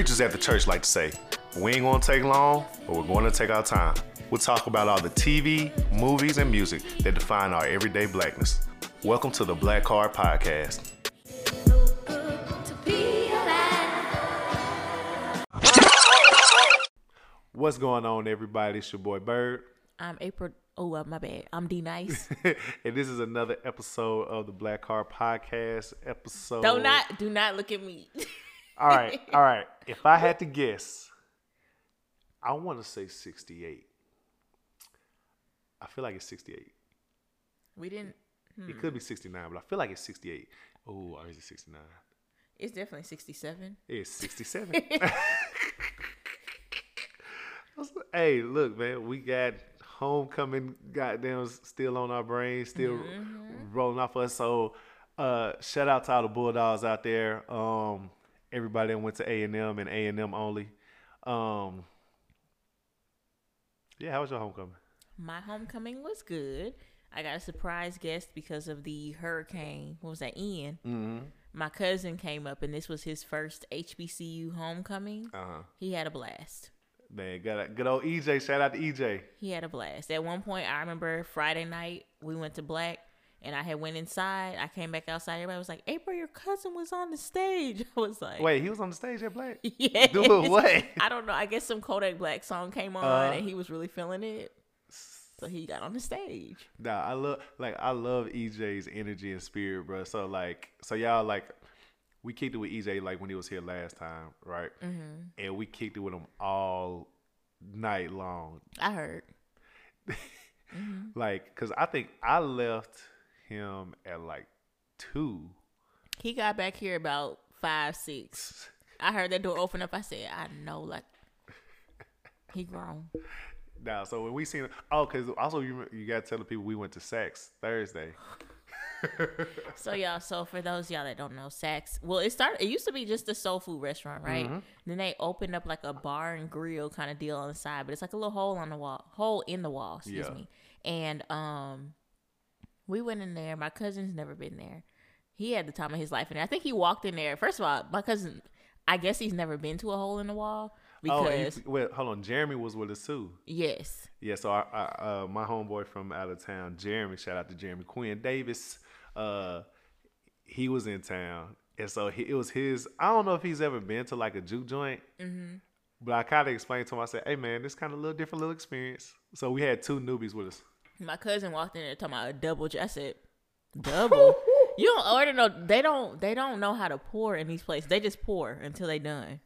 preachers at the church like to say, we ain't gonna take long, but we're gonna take our time. We'll talk about all the TV, movies, and music that define our everyday blackness. Welcome to the Black Card Podcast. What's going on, everybody? It's your boy Bird. I'm April. Oh, my bad. I'm D Nice. and this is another episode of the Black Card Podcast. Episode. Do not, do not look at me. all right, all right. If I had to guess, I want to say 68. I feel like it's 68. We didn't. It could be 69, but I feel like it's 68. Oh, or is it 69? It's definitely 67. It's 67. hey, look, man, we got homecoming goddamn still on our brains, still rolling off us. So uh shout out to all the Bulldogs out there. Um everybody that went to A and M and A and M only. Um Yeah, how was your homecoming? My homecoming was good. I got a surprise guest because of the hurricane. What was that? Ian. Mm-hmm. My cousin came up, and this was his first HBCU homecoming. Uh-huh. He had a blast. Man, got a good old EJ. Shout out to EJ. He had a blast. At one point, I remember Friday night we went to Black, and I had went inside. I came back outside. Everybody was like, "April, your cousin was on the stage." I was like, Wait, he was on the stage at Black? yeah, Doing what? I don't know. I guess some Kodak Black song came on, Uh. and he was really feeling it. So he got on the stage. Nah, I love like I love EJ's energy and spirit, bro. So like, so y'all like, we kicked it with EJ like when he was here last time, right? Mm-hmm. And we kicked it with him all night long, I heard. like, cause I think I left him at like two. He got back here about five, six. I heard that door open up. I said, I know, like, he grown. Now, so when we seen oh, cause also you you gotta tell the people we went to Saks Thursday. So y'all, so for those y'all that don't know, Saks, well, it started. It used to be just a soul food restaurant, right? Mm-hmm. Then they opened up like a bar and grill kind of deal on the side, but it's like a little hole on the wall, hole in the wall. Excuse Yeah. me. And um, we went in there. My cousin's never been there. He had the time of his life, in there. I think he walked in there. First of all, my cousin, I guess he's never been to a hole in the wall Oh, because and you, wait, hold on, Jeremy was with us too. yes, Yeah, so I, I, uh, my homeboy from out of town, Jeremy, shout out to Jeremy Quinn Davis. Uh, he was in town, and so he, it was his. I don't know if he's ever been to like a juke joint, but I kind of explained to him. I said, "Hey, man, this kind of a little different little experience." So we had two newbies with us. My cousin walked in there talking about a double. I said, double. you don't order no. They don't. They don't know how to pour in these places. They just pour until they done.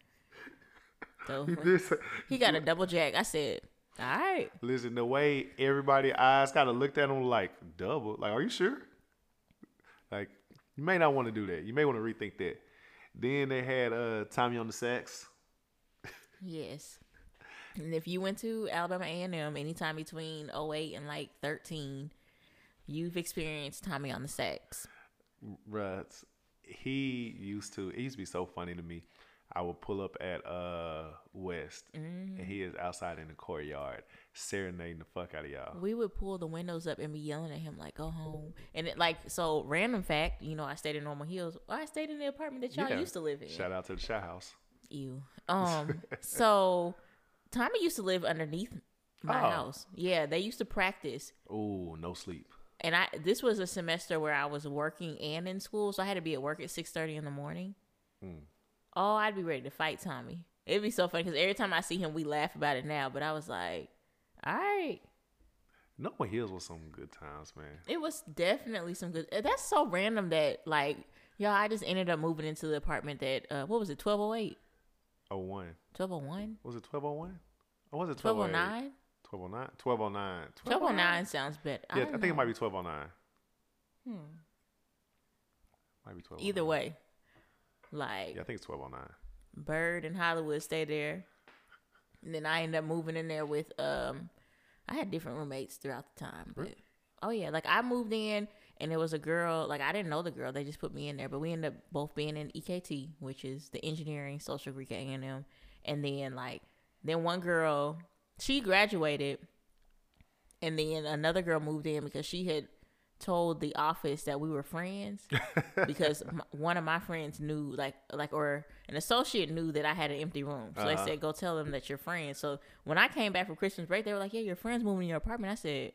So This, he got a double jack. I said, all right. listen, the way everybody eyes kind of looked at him like double. Like, are you sure? Like, you may not want to do that. You may want to rethink that. Then they had uh Tommy on the sax. Yes. And if you went to Alabama A and M anytime between 08 and like 13, you've experienced Tommy on the sax. Bruh, he used to. It used to be so funny to me. I would pull up at uh West, and he is outside in the courtyard serenading the fuck out of y'all. We would pull the windows up and be yelling at him like, "Go home!" And it, like, so random fact, you know, I stayed in Normal Hills. I stayed in the apartment that y'all Yeah. used to live in. Shout out to the Shy House. You. Um. so Tommy used to live underneath my Oh. house. Yeah, they used to practice. Ooh, no sleep. And I this was a semester where I was working and in school, so I had to be at work at six thirty in the morning. Oh, I'd be ready to fight Tommy. It'd be so funny because every time I see him, we laugh about it now. But I was like, all right, Normal Hills was some good times, man. it was definitely some good. That's so random that like, y'all, I just ended up moving into the apartment that uh, what was it, 1208, Oh one. 1201, Was it twelve oh one? Was it twelve oh nine? 1209. Oh nine. Twelve oh nine. 1209 sounds better. Yeah, I, think it might be twelve oh nine. Hmm. Might be twelve. Either way, like Yeah, I think it's twelve oh nine. Bird and Hollywood stay there. And then I end up moving in there with um I had different roommates throughout the time. But oh yeah, like I moved in and there was a girl, like I didn't know the girl, they just put me in there. But we ended up both being in EKT, which is the engineering social Greek at A&M. And then like then one girl, she graduated and then another girl moved in because she had told the office that we were friends because m- one of my friends knew, like, like, or an associate knew that I had an empty room. So they Uh-huh. said, "Go tell them that you're friends." So when I came back from Christmas break, they were like, "Yeah, your friend's moving in your apartment." I said,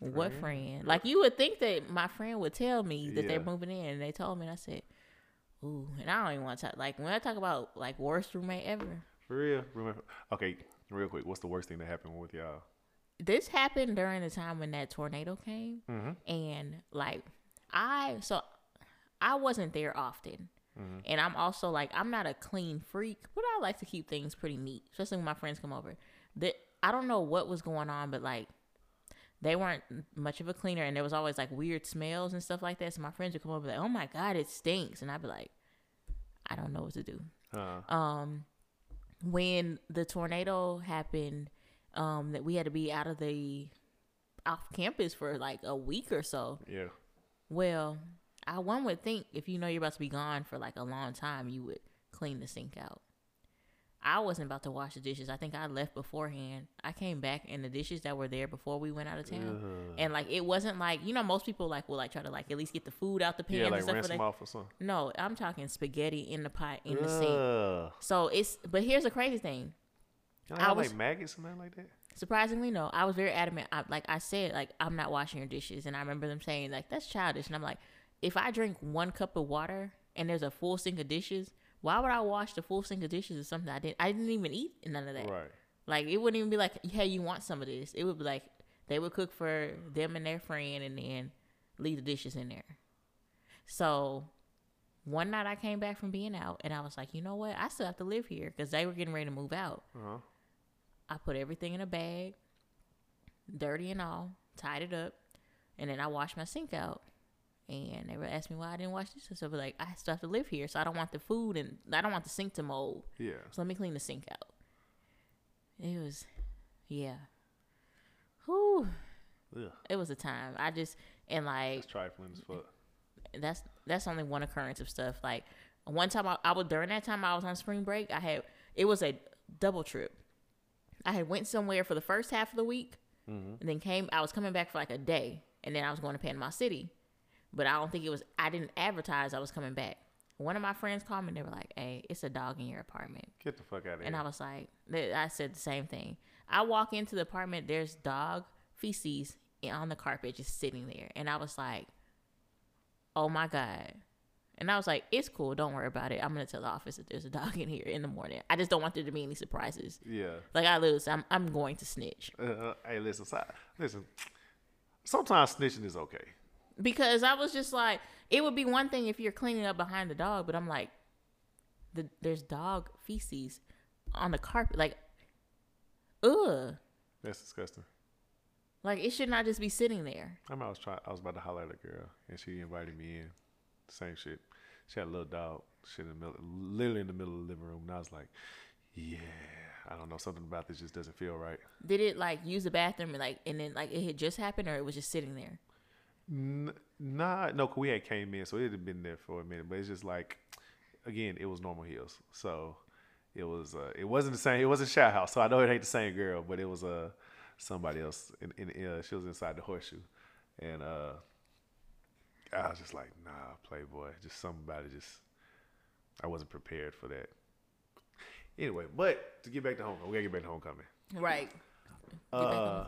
"What friend?" Like you would think that my friend would tell me that they're moving in, and they told me, and I said, "Ooh," and I don't even want to talk. Like when I talk about like worst roommate ever, For real? Remember? Okay, real quick. What's the worst thing that happened with y'all? this happened during the time when that tornado came Mm-hmm. and like i so i wasn't there often Mm-hmm. and i'm also like i'm not a clean freak but i like to keep things pretty neat especially when my friends come over that i don't know what was going on but like they weren't much of a cleaner and there was always like weird smells and stuff like that so my friends would come over like oh my god it stinks and i'd be like i don't know what to do Uh, um when the tornado happened um that we had to be out of the off campus for like a week or so yeah. well i one would think if you know you're about to be gone for like a long time you would clean the sink out i wasn't about to wash the dishes i think i left beforehand i came back and the dishes that were there before we went out of town Ugh. and like it wasn't like you know most people like will like try to like at least get the food out the pans Yeah, and stuff rinse them off or something. no i'm talking spaghetti in the pot in the sink so it's but here's the crazy thing Y'all I was- like maggots and nothing like that? Surprisingly, no. I was very adamant. I, like I said, like I'm not washing your dishes, and I remember them saying like that's childish, and I'm like, if I drink one cup of water and there's a full sink of dishes, why would I wash the full sink of dishes? Or something I didn't. I didn't even eat none of that. Right. Like it wouldn't even be like, hey, you want some of this? It would be like they would cook for them and their friend, and then leave the dishes in there. So one night I came back from being out, and I was like, you know what? I still have to live here because they were getting ready to move out. Uh-huh. I put everything in a bag, dirty and all, tied it up, and then I washed my sink out. And they would ask me why I didn't wash this. So I was like, I still have to live here, so I don't want the food and I don't want the sink to mold. Yeah. So let me clean the sink out. It was, yeah. Whew. Ugh. It was a time. I just and like It's trifling as fuck. that's that's only one occurrence of stuff. Like one time I, I was during that time I was on spring break. I had it was a double trip. I had went somewhere for the first half of the week, Mm-hmm. and then came. I was coming back for like a day, and then I was going to Panama City. But I don't think it was. I didn't advertise I was coming back. One of my friends called me. and They were like, "Hey, it's a dog in your apartment." Get the fuck out of here. And I was like, I said the same thing. I walk into the apartment, there's dog feces on the carpet just sitting there. And I was like, oh my God. And I was like, it's cool. Don't worry about it. I'm going to tell the office that there's a dog in here in the morning. I just don't want there to be any surprises. yeah. Like, I lose. I'm, I'm going to snitch. Uh, hey, listen. So, listen. Sometimes snitching is okay. Because I was just like, it would be one thing if you're cleaning up behind the dog, but I'm like, the, there's dog feces on the carpet. Like, ugh. That's disgusting. Like, it should not just be sitting there. I, remember I was trying. I was about to holler at a girl, and she invited me in. Same shit. She had a little dog. Shit in the middle, literally in the middle of the living room, and I was like, "Yeah, I don't know. Something about this just doesn't feel right." Did it like use the bathroom and like and then like it had just happened or it was just sitting there? N- nah, no, 'cause we had came in, so it had been there for a minute. But it's just like, again, it was normal hills, so it was. Uh, it wasn't the same. It wasn't Shout House, so I know it ain't the same girl, but it was uh somebody else. In, in uh, she was inside the horseshoe, and uh, I was just like, nah, Playboy. Just something about it. Just I wasn't prepared for that. Anyway, but to get back to home, we gotta get back to homecoming. Right. Uh,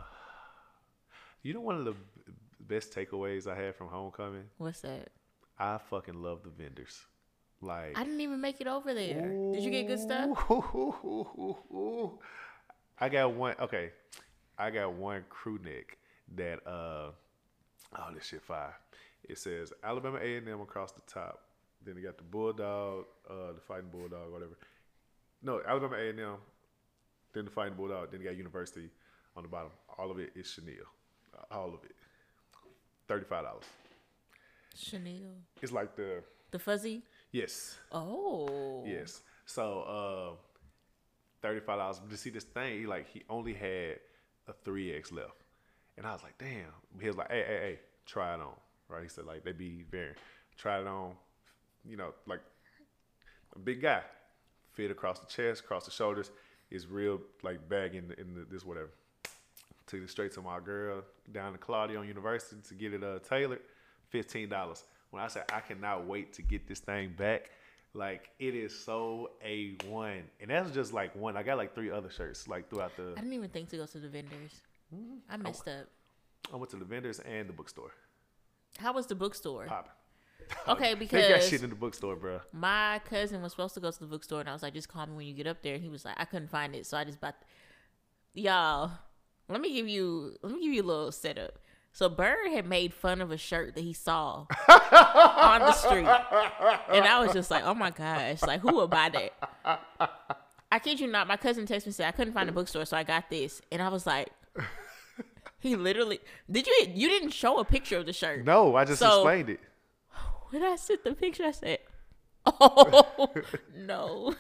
you know, one of the b- best takeaways I had from homecoming. What's that? I fucking love the vendors. Like, I didn't even make it over there. Did you get good stuff? I got one. Okay, I got one crew neck that. uh Oh, this shit fire. It says Alabama A and M across the top. Then you got the Bulldog, uh, the Fighting Bulldog, whatever. No, Alabama A and M. Then the Fighting Bulldog. Then you got University on the bottom. All of it is Chanel. All of it. Thirty-five dollars. Chanel. It's like the The fuzzy? yes. Oh. Yes. So uh thirty-five dollars. But to see this thing, he like he only had a three X left. And I was like, damn. He was like, hey, hey, hey, try it on. Right? He said, like, they be very try it on, you know, like a big guy. Fit across the chest, across the shoulders, is real like bag in the, in the, this whatever. Took it straight to my girl down to Claudio University to get it uh, tailored. Fifteen dollars. When I said I cannot wait to get this thing back, like it is so a one, and that's just like one. I got like three other shirts like throughout the. I didn't even think to go to the vendors. Mm-hmm. I messed up. I went to the vendors and the bookstore. How was the bookstore? Popping. Okay, because They got shit in the bookstore, bro. my cousin was supposed to go to the bookstore, and I was like, just call me when you get up there. And he was like, I couldn't find it, so I just bought. Y'all, let me give you let me give you a little setup. So Bird had made fun of a shirt that he saw on the street, and I was just like, oh my gosh, like who would buy that? I kid you not, my cousin texted me and said I couldn't find a bookstore, so I got this, and I was like. He literally did you you didn't show a picture of the shirt. No, I just So- explained it. When I sent the picture, I said, "Oh no!"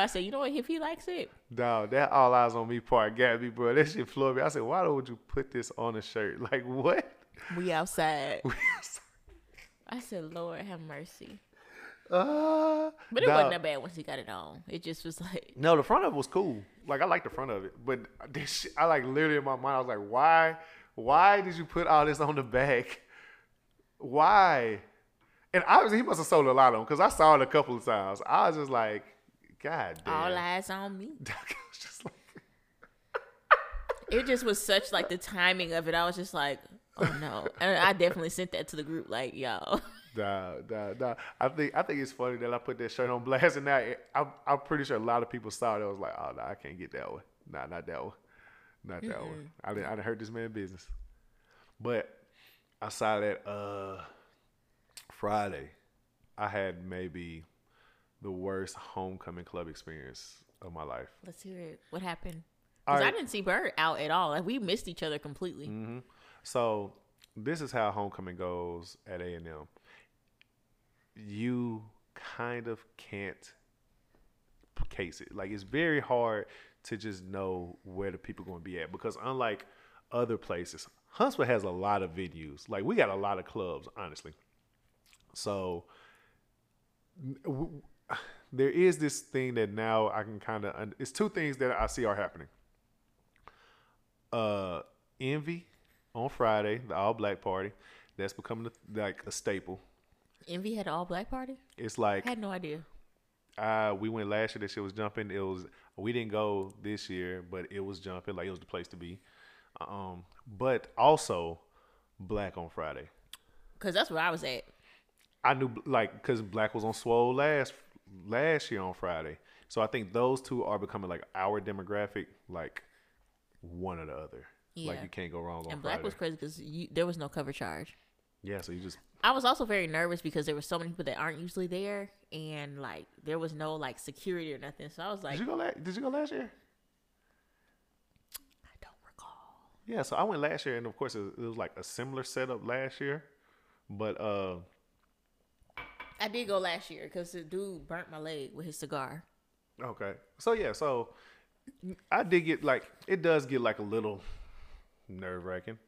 I said, "You know what? If he likes it, Dog, that all eyes on me part got me, bro. That shit floored me. I said, why don't you put this on a shirt? Like what? we outside." I said, "Lord have mercy." uh, But it dog. wasn't that bad once he got it on. It just was like, No, the front of it was cool. Like I like the front of it, but this shit, I like literally in my mind, I was like, why? Why did you put all this on the back? Why? And obviously he must have sold a lot of them because I saw it a couple of times. I was just like, God damn. all eyes on me. Just like, It just was such like the timing of it. I was just like, "Oh no!" And I definitely sent that to the group, like, "Yo." Nah, nah, nah. I think I think it's funny that I put that shirt on blast, and now I'm I'm pretty sure a lot of people saw it. I was like, oh no, I can't get that one. Nah, not that one. Not that one. I didn't I didn't hurt this man business. But I saw that uh Friday, I had maybe the worst homecoming club experience of my life. Let's hear it. What happened? Because I didn't see Bird out at all. Like we missed each other completely. Mm-hmm. So this is how homecoming goes at A and M. You kind of can't case it. Like it's very hard to just know where the people going to be at because unlike other places, Huntsville has a lot of venues. Like we got a lot of clubs, honestly. So there is this thing that now I can kind of. It's two things that I see are happening. Uh, Envy on Friday, the all black party, that's becoming like a staple. Envy had an all black party. It's like I had no idea. uh, we went last year. That shit was jumping. It was we didn't go this year, but it was jumping. Like it was the place to be. Um, but also Black on Friday. Cause that's where I was at. I knew like because Black was on Swole last last year on Friday. So I think those two are becoming like our demographic, like one or the other. Like you can't go wrong on And Black Friday. was crazy because there was no cover charge. yeah, so you just I was also very nervous because there were so many people that aren't usually there, and like there was no like security or nothing. So I was like, did you go last? Did you go last year? I don't recall. Yeah, so I went last year, and of course it it was like a similar setup last year, but uh, I did go last year because the dude burnt my leg with his cigar. Okay. So yeah, so I did get like it does get like a little nerve wracking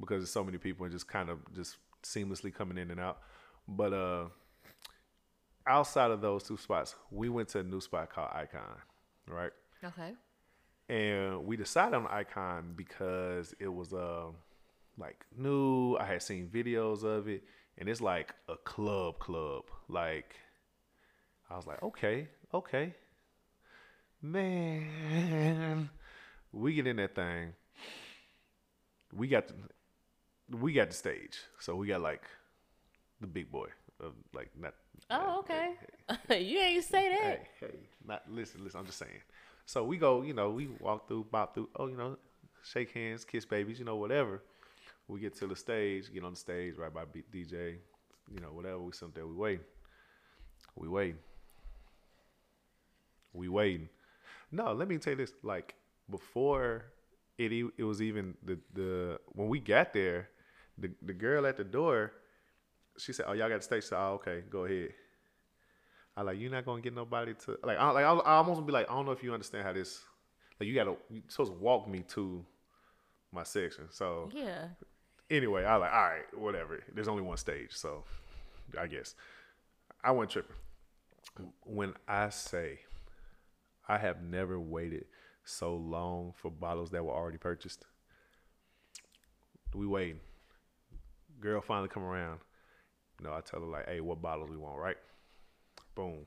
because there's so many people and just kind of just seamlessly coming in and out. But uh outside of those two spots, we went to a new spot called Icon, right? Okay. And we decided on Icon because it was uh like new. I had seen videos of it and it's like a club club. Like I was like, okay, okay. Man, we get in that thing. We got the, we got the stage, so we got like the big boy of like not. Oh, hey, okay. you ain't say that. Hey, hey, not listen, listen. I'm just saying. So we go, you know, we walk through, bop through. Oh, you know, shake hands, kiss babies, you know, whatever. We get to the stage, get on the stage right by B- DJ, you know, whatever. We sit there, we wait, we wait, we waiting. No, let me tell you this. Like before it, it was even the the when we got there, the the girl at the door, she said, "Oh, y'all got stage." She said, "Oh, okay, go ahead." I like you're not gonna get nobody to like. I like I, I almost be like I don't know if you understand how this. Like you gotta you supposed to walk me to my section. So Yeah. Anyway, I like all right, whatever. There's only one stage, so I guess I went tripping. When I say I have never waited so long for bottles that were already purchased. We waiting. Girl finally come around. You know, I tell her like, hey, what bottles we want, right? Boom.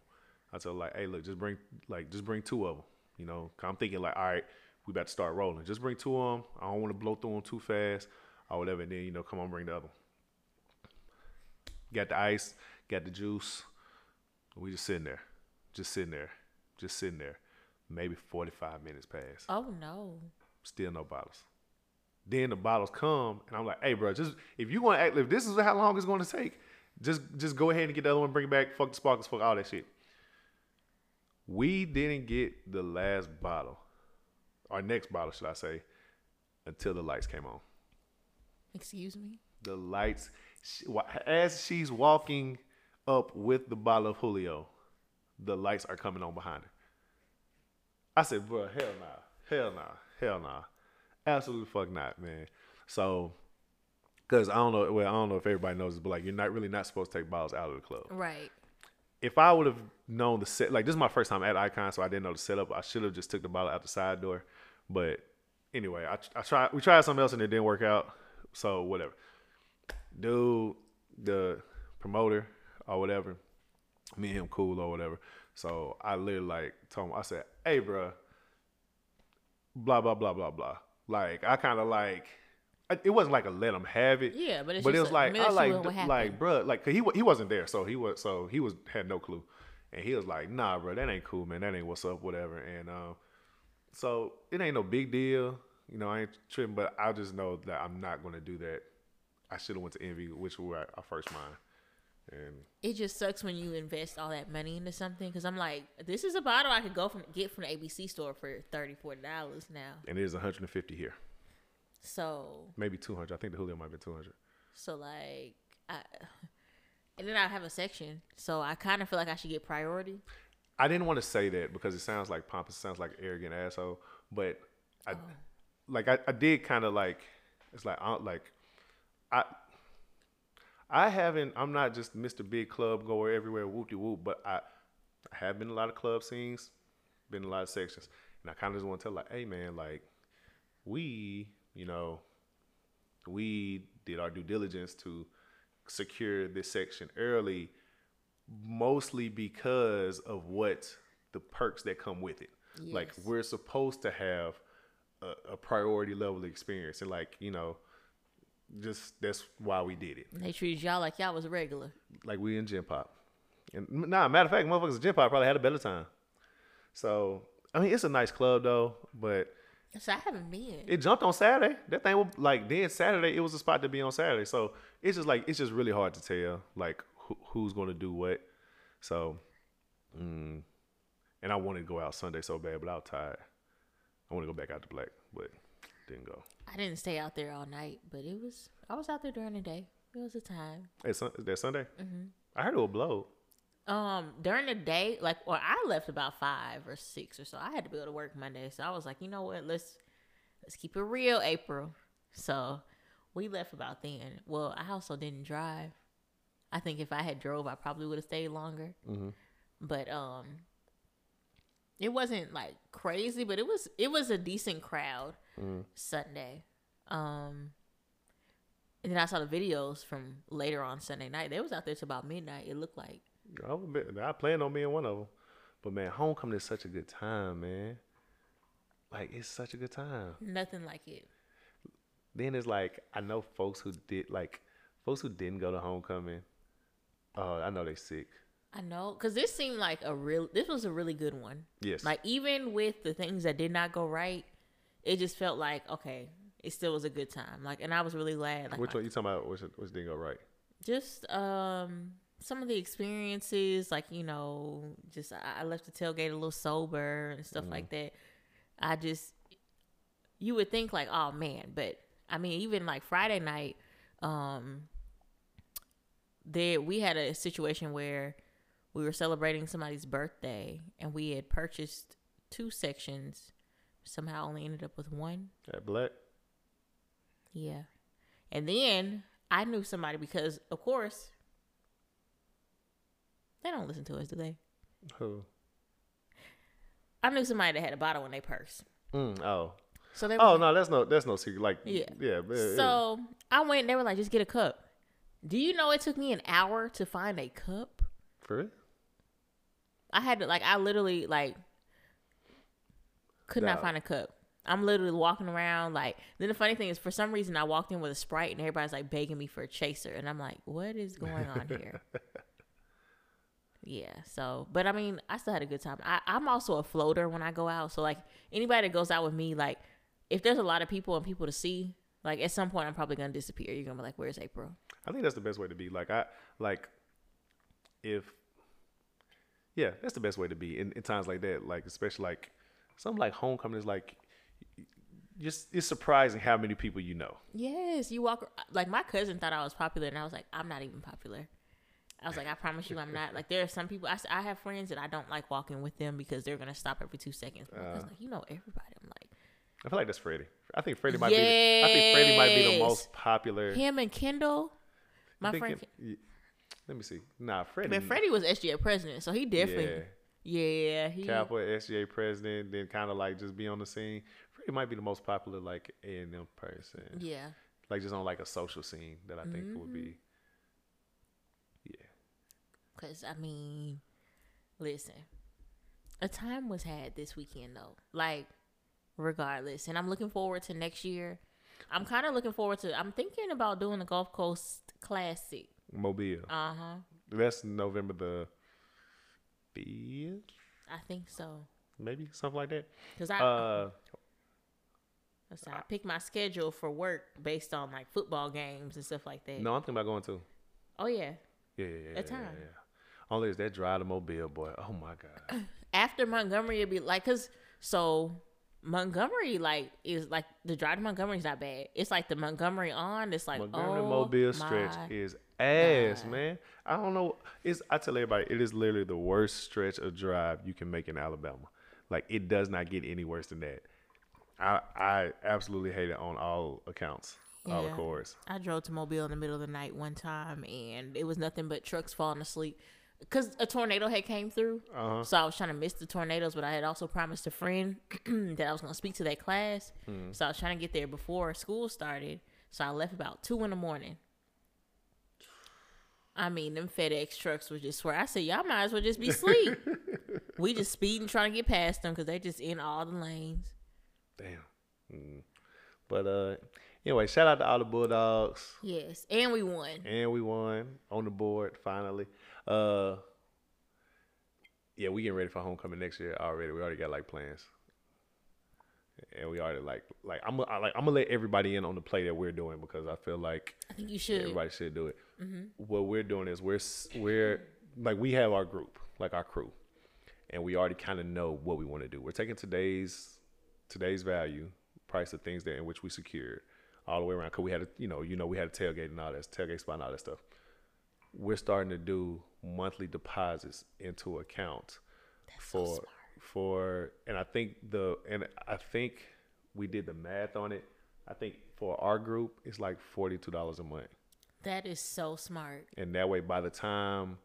I tell her like, hey, look, just bring like just bring two of them. You know, I'm thinking like, all right, we about to start rolling. Just bring two of them. I don't want to blow through them too fast or whatever. And then you know, come on, bring the other. one. Got the ice, got the juice. We just sitting there, just sitting there, just sitting there. Maybe 45 minutes pass. Oh no. Still no bottles. Then the bottles come, and I'm like, "Hey, bro, just if you want to act, if this is how long it's going to take, just just go ahead and get the other one, bring it back, fuck the sparkles, fuck all that shit." We didn't get the last bottle, our next bottle, should I say, until the lights came on. Excuse me. The lights, she, as she's walking up with the bottle of Julio, the lights are coming on behind her. I said, bro, hell nah, hell nah, hell nah, absolutely fuck not, man. So, cause I don't know, well, I don't know if everybody knows this, but like, you're not really not supposed to take bottles out of the club. Right. If I would have known the set, like this is my first time at Icon, so I didn't know the setup. I should have just took the bottle out the side door. But anyway, I I tried. We tried something else and it didn't work out. So whatever. Dude, the promoter or whatever, me and him cool or whatever. So I literally like told him, I said, "Hey, bro, blah blah blah blah blah." Like I kind of like. It wasn't like a let him have it. Yeah, but it's but it just was like I like what like bruh, like 'cause he he wasn't there, so he was so he was had no clue, and he was like, nah, bro, that ain't cool, man, that ain't what's up, whatever, and um, so it ain't no big deal, you know, I ain't tripping, but I just know that I'm not gonna do that. I should have went to Envy, which were our- first mine, and It just sucks when you invest all that money into something because I'm like, this is a bottle I could go from get from the ABC store for 30 dollars now. and it is 150 here, So maybe 200. I think the Julio might be 200. so like I and then I have a section, so I kind of feel like I should get priority. I didn't want to say that because it sounds like pompous, it sounds like arrogant asshole. But I, oh. Like, I, I did kind of like, it's like, I, like, I, I haven't. I'm not just Mr. Big Club goer everywhere, whoop de whoop. But I, I have been a lot of club scenes, been a lot of sections, and I kind of just want to tell like, hey man, like, we, you know, we did our due diligence to secure this section early mostly because of what the perks that come with it. Like we're supposed to have a, a priority level experience, and like you know, just that's why we did it. They treated y'all like y'all was regular. Like we in Gym Pop, and nah, matter of fact, motherfuckers in Gym Pop probably had a better time. So I mean, it's a nice club though, but So I haven't been. it jumped on Saturday. That thing was like then Saturday. It was a spot to be on Saturday. So it's just like it's just really hard to tell like who, who's going to do what. So, mm, and I wanted to go out Sunday so bad, but I was tired. I want to go back out to black, but didn't go. I didn't stay out there all night, but it was I was out there during the day. It was a time. Hey, sun, that Sunday. Mm-hmm. I heard it would blow. Um, during the day, like, or I left about five or six or so. I had to be able to work Monday, so I was like, you know what? Let's let's keep it real, April. So we left about then. Well, I also didn't drive. I think if I had drove, I probably would have stayed longer. But um, it wasn't like crazy, but it was it was a decent crowd Sunday. Um, and then I saw the videos from later on Sunday night. They was out there till about midnight. It looked like. I, I planned on being one of them, but man, homecoming is such a good time, man. Like it's such a good time. Nothing like it. then it's like I know folks who did like folks who didn't go to homecoming. Oh, I know they sick. I know, cause this seemed like a real. This was a really good one. Yes. Like even with the things that did not go right, it just felt like okay, it still was a good time. Like, and I was really glad. Like, Which one you talking about? Which which didn't go right? just um some of the experiences, like you know, just I I left the tailgate a little sober and stuff like that. I just you would think like, oh man, but I mean, even like Friday night, um, there we had a situation where we were celebrating somebody's birthday and we had purchased two sections. Somehow only ended up with one. At black. Yeah. And then I knew somebody because, of course, they don't listen to us, do they? Who? I knew somebody that had a bottle in their purse. Mm, oh, So they Oh no, that's no that's no secret. Like Yeah. yeah, yeah, yeah. So I went and they were like, just get a cup. Do you know it took me an hour to find a cup? for real. I had to like I literally like could not find a cup. I'm literally walking around like then the funny thing is for some reason I walked in with a sprite and everybody's like begging me for a chaser and I'm like, what is going on here? yeah, so but I mean I still had a good time. I, I'm also a floater when I go out. So like anybody that goes out with me, like if there's a lot of people and people to see, like at some point I'm probably gonna disappear. You're gonna be like, Where's April? I think that's the best way to be. Like I like if yeah, that's the best way to be in, in times like that. Like especially like something like homecoming is like just it's surprising how many people you know. Yes, you walk like my cousin thought I was popular, and I was like, I'm not even popular. I was like, I promise you, I'm not. Like, there are some people. I, I have friends that I don't like walking with them because they're gonna stop every two seconds. I like, uh. you know, everybody. I'm like, I feel like that's Freddie. I think Freddie might be. The, I think Freddie might be the most popular. him and Kendall. My friend, let me see. Nah, Freddie. but Freddie was SGA president, so he definitely, Yeah, yeah, he. Kappa, SGA president, then kind of like just be on the scene. Freddie might be the most popular like A and M person. yeah, Like just on like a social scene that I think would Mm-hmm. be. Yeah. because I mean, listen, a time was had this weekend though. Like, regardless, and I'm looking forward to next year. I'm kind of looking forward to. I'm thinking about doing the Gulf Coast Classic. Mobile. Uh huh. That's November the fifth, I think so. maybe something like that. Cause I, Uh, I pick my schedule for work based on like football games and stuff like that. no, I'm thinking about going to. Oh yeah. Yeah, yeah, yeah. That time. yeah. Only is that drive to Mobile, boy. Oh my god. After Montgomery, it'd be like, cause so Montgomery like is like the drive to Montgomery is not bad. It's like the Montgomery on. It's like Montgomery oh, Mobile stretch is ass, man. I don't know. It's I tell everybody, it is literally the worst stretch of drive you can make in Alabama. Like it does not get any worse than that. I I absolutely hate it on all accounts, all Yeah. accords. I drove to Mobile in the middle of the night one time, and it was nothing but trucks falling asleep. Cause a tornado had came through, Uh-huh. so I was trying to miss the tornadoes. But I had also promised a friend that I was going to speak to that class, Hmm. so I was trying to get there before school started. So I left about two in the morning. I mean, them FedEx trucks was just where I said, y'all might as well just be asleep. we just speeding trying to get past them because they just in all the lanes. Damn. Mm. But uh, anyway, shout out to all the Bulldogs. Yes, and we won. And we won on the board finally. Uh yeah, we getting ready for homecoming next year already. We already got like plans. And we already like like I'm I, like I'm gonna let everybody in on the play that we're doing because I feel like I think you should. everybody should do it. Mm-hmm. What we're doing is we're we're like we have our group, like our crew, and we already kind of know what we want to do. We're taking today's today's value, price of things that in which we secured, all the way around. Cause we had a you know you know we had a tailgate and all that tailgate spot and all that stuff. We're starting to do monthly deposits into accounts for for and I think the and I think we did the math on it. I think for our group it's like forty two dollars a month. That is so smart. And that way, by the time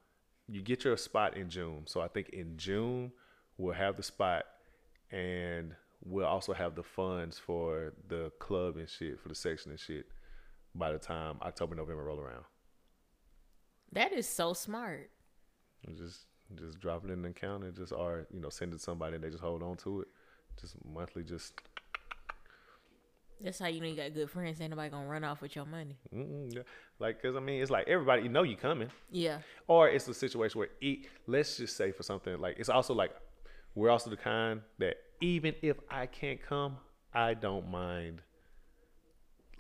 you get your spot in June, so I think in June we'll have the spot, and we'll also have the funds for the club and shit for the section and shit. By the time October, November roll around, That is so smart. and just just drop it in the account and just or you know send it to somebody and they just hold on to it, just monthly, just That's how you know you got good friends. Ain't nobody gonna run off with your money. mm-mm, yeah. like because I mean it's like everybody you know you coming. Yeah. or it's a situation where e let's just say for something like it's also like we're also the kind that even if I can't come, I don't mind.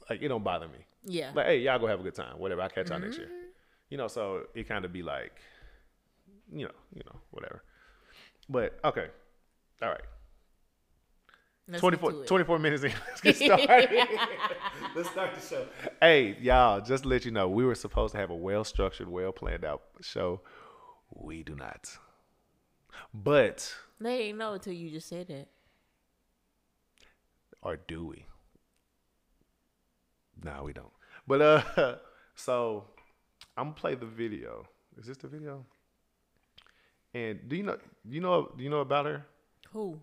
Like it don't bother me. Yeah. Like hey, y'all go have a good time. Whatever. I'll catch y'all next year. Mm-hmm. You know, so it kind of be like, you know, you know, whatever. But okay, all right. Let's 24, get to it. 24 minutes in. Let's get started. Let's start the show. Hey, y'all, just to let you know, we were supposed to have a well structured, well planned out show. We do not. But, They didn't know until you just said that. or do we? No, we don't. But, uh, so I'm gonna play the video. Is this the video? And do you know, do you know, do you know about her? Who?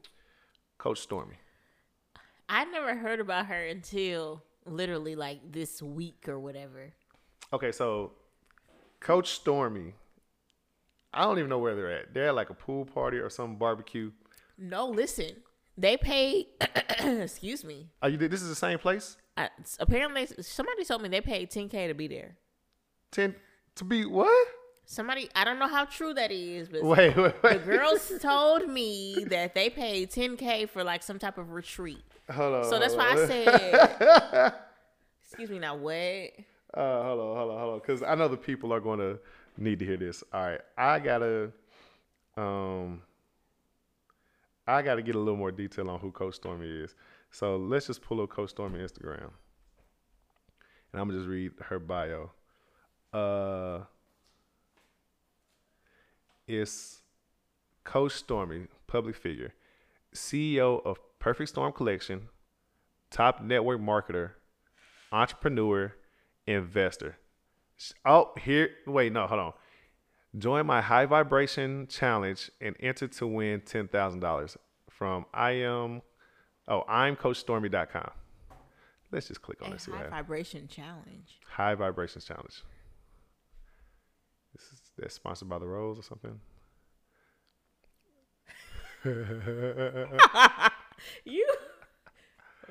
Coach Stormy. I never heard about her until literally like this week or whatever. Okay, so Coach Stormy, I don't even know where they're at. They're at like a pool party or some barbecue. No, listen. They paid. excuse me. Are you? This is the same place. I, apparently, somebody told me they paid 10k to be there. Ten to be what? Somebody, I don't know how true that is, but Wait, wait, wait. the girls told me that they paid 10k for like some type of retreat. Hold on. So that's why I said. excuse me. Now what? Uh, hold on, hold on, hold on. Because I know the people are going to need to hear this. All right, I gotta, um, I gotta get a little more detail on who Coach Stormy is. So let's just pull up Coach Stormy Instagram, and I'm gonna just read her bio. Uh, it's Coach Stormy, public figure, CEO of Perfect Storm Collection, top network marketer, entrepreneur, investor. Oh, here, wait, no, hold on. Join my high vibration challenge and enter to win ten thousand dollars from I am, oh, I'm CoachStormy.com. Let's just click on A what high vibration challenge. High vibrations challenge. That's sponsored by the Rose or something. You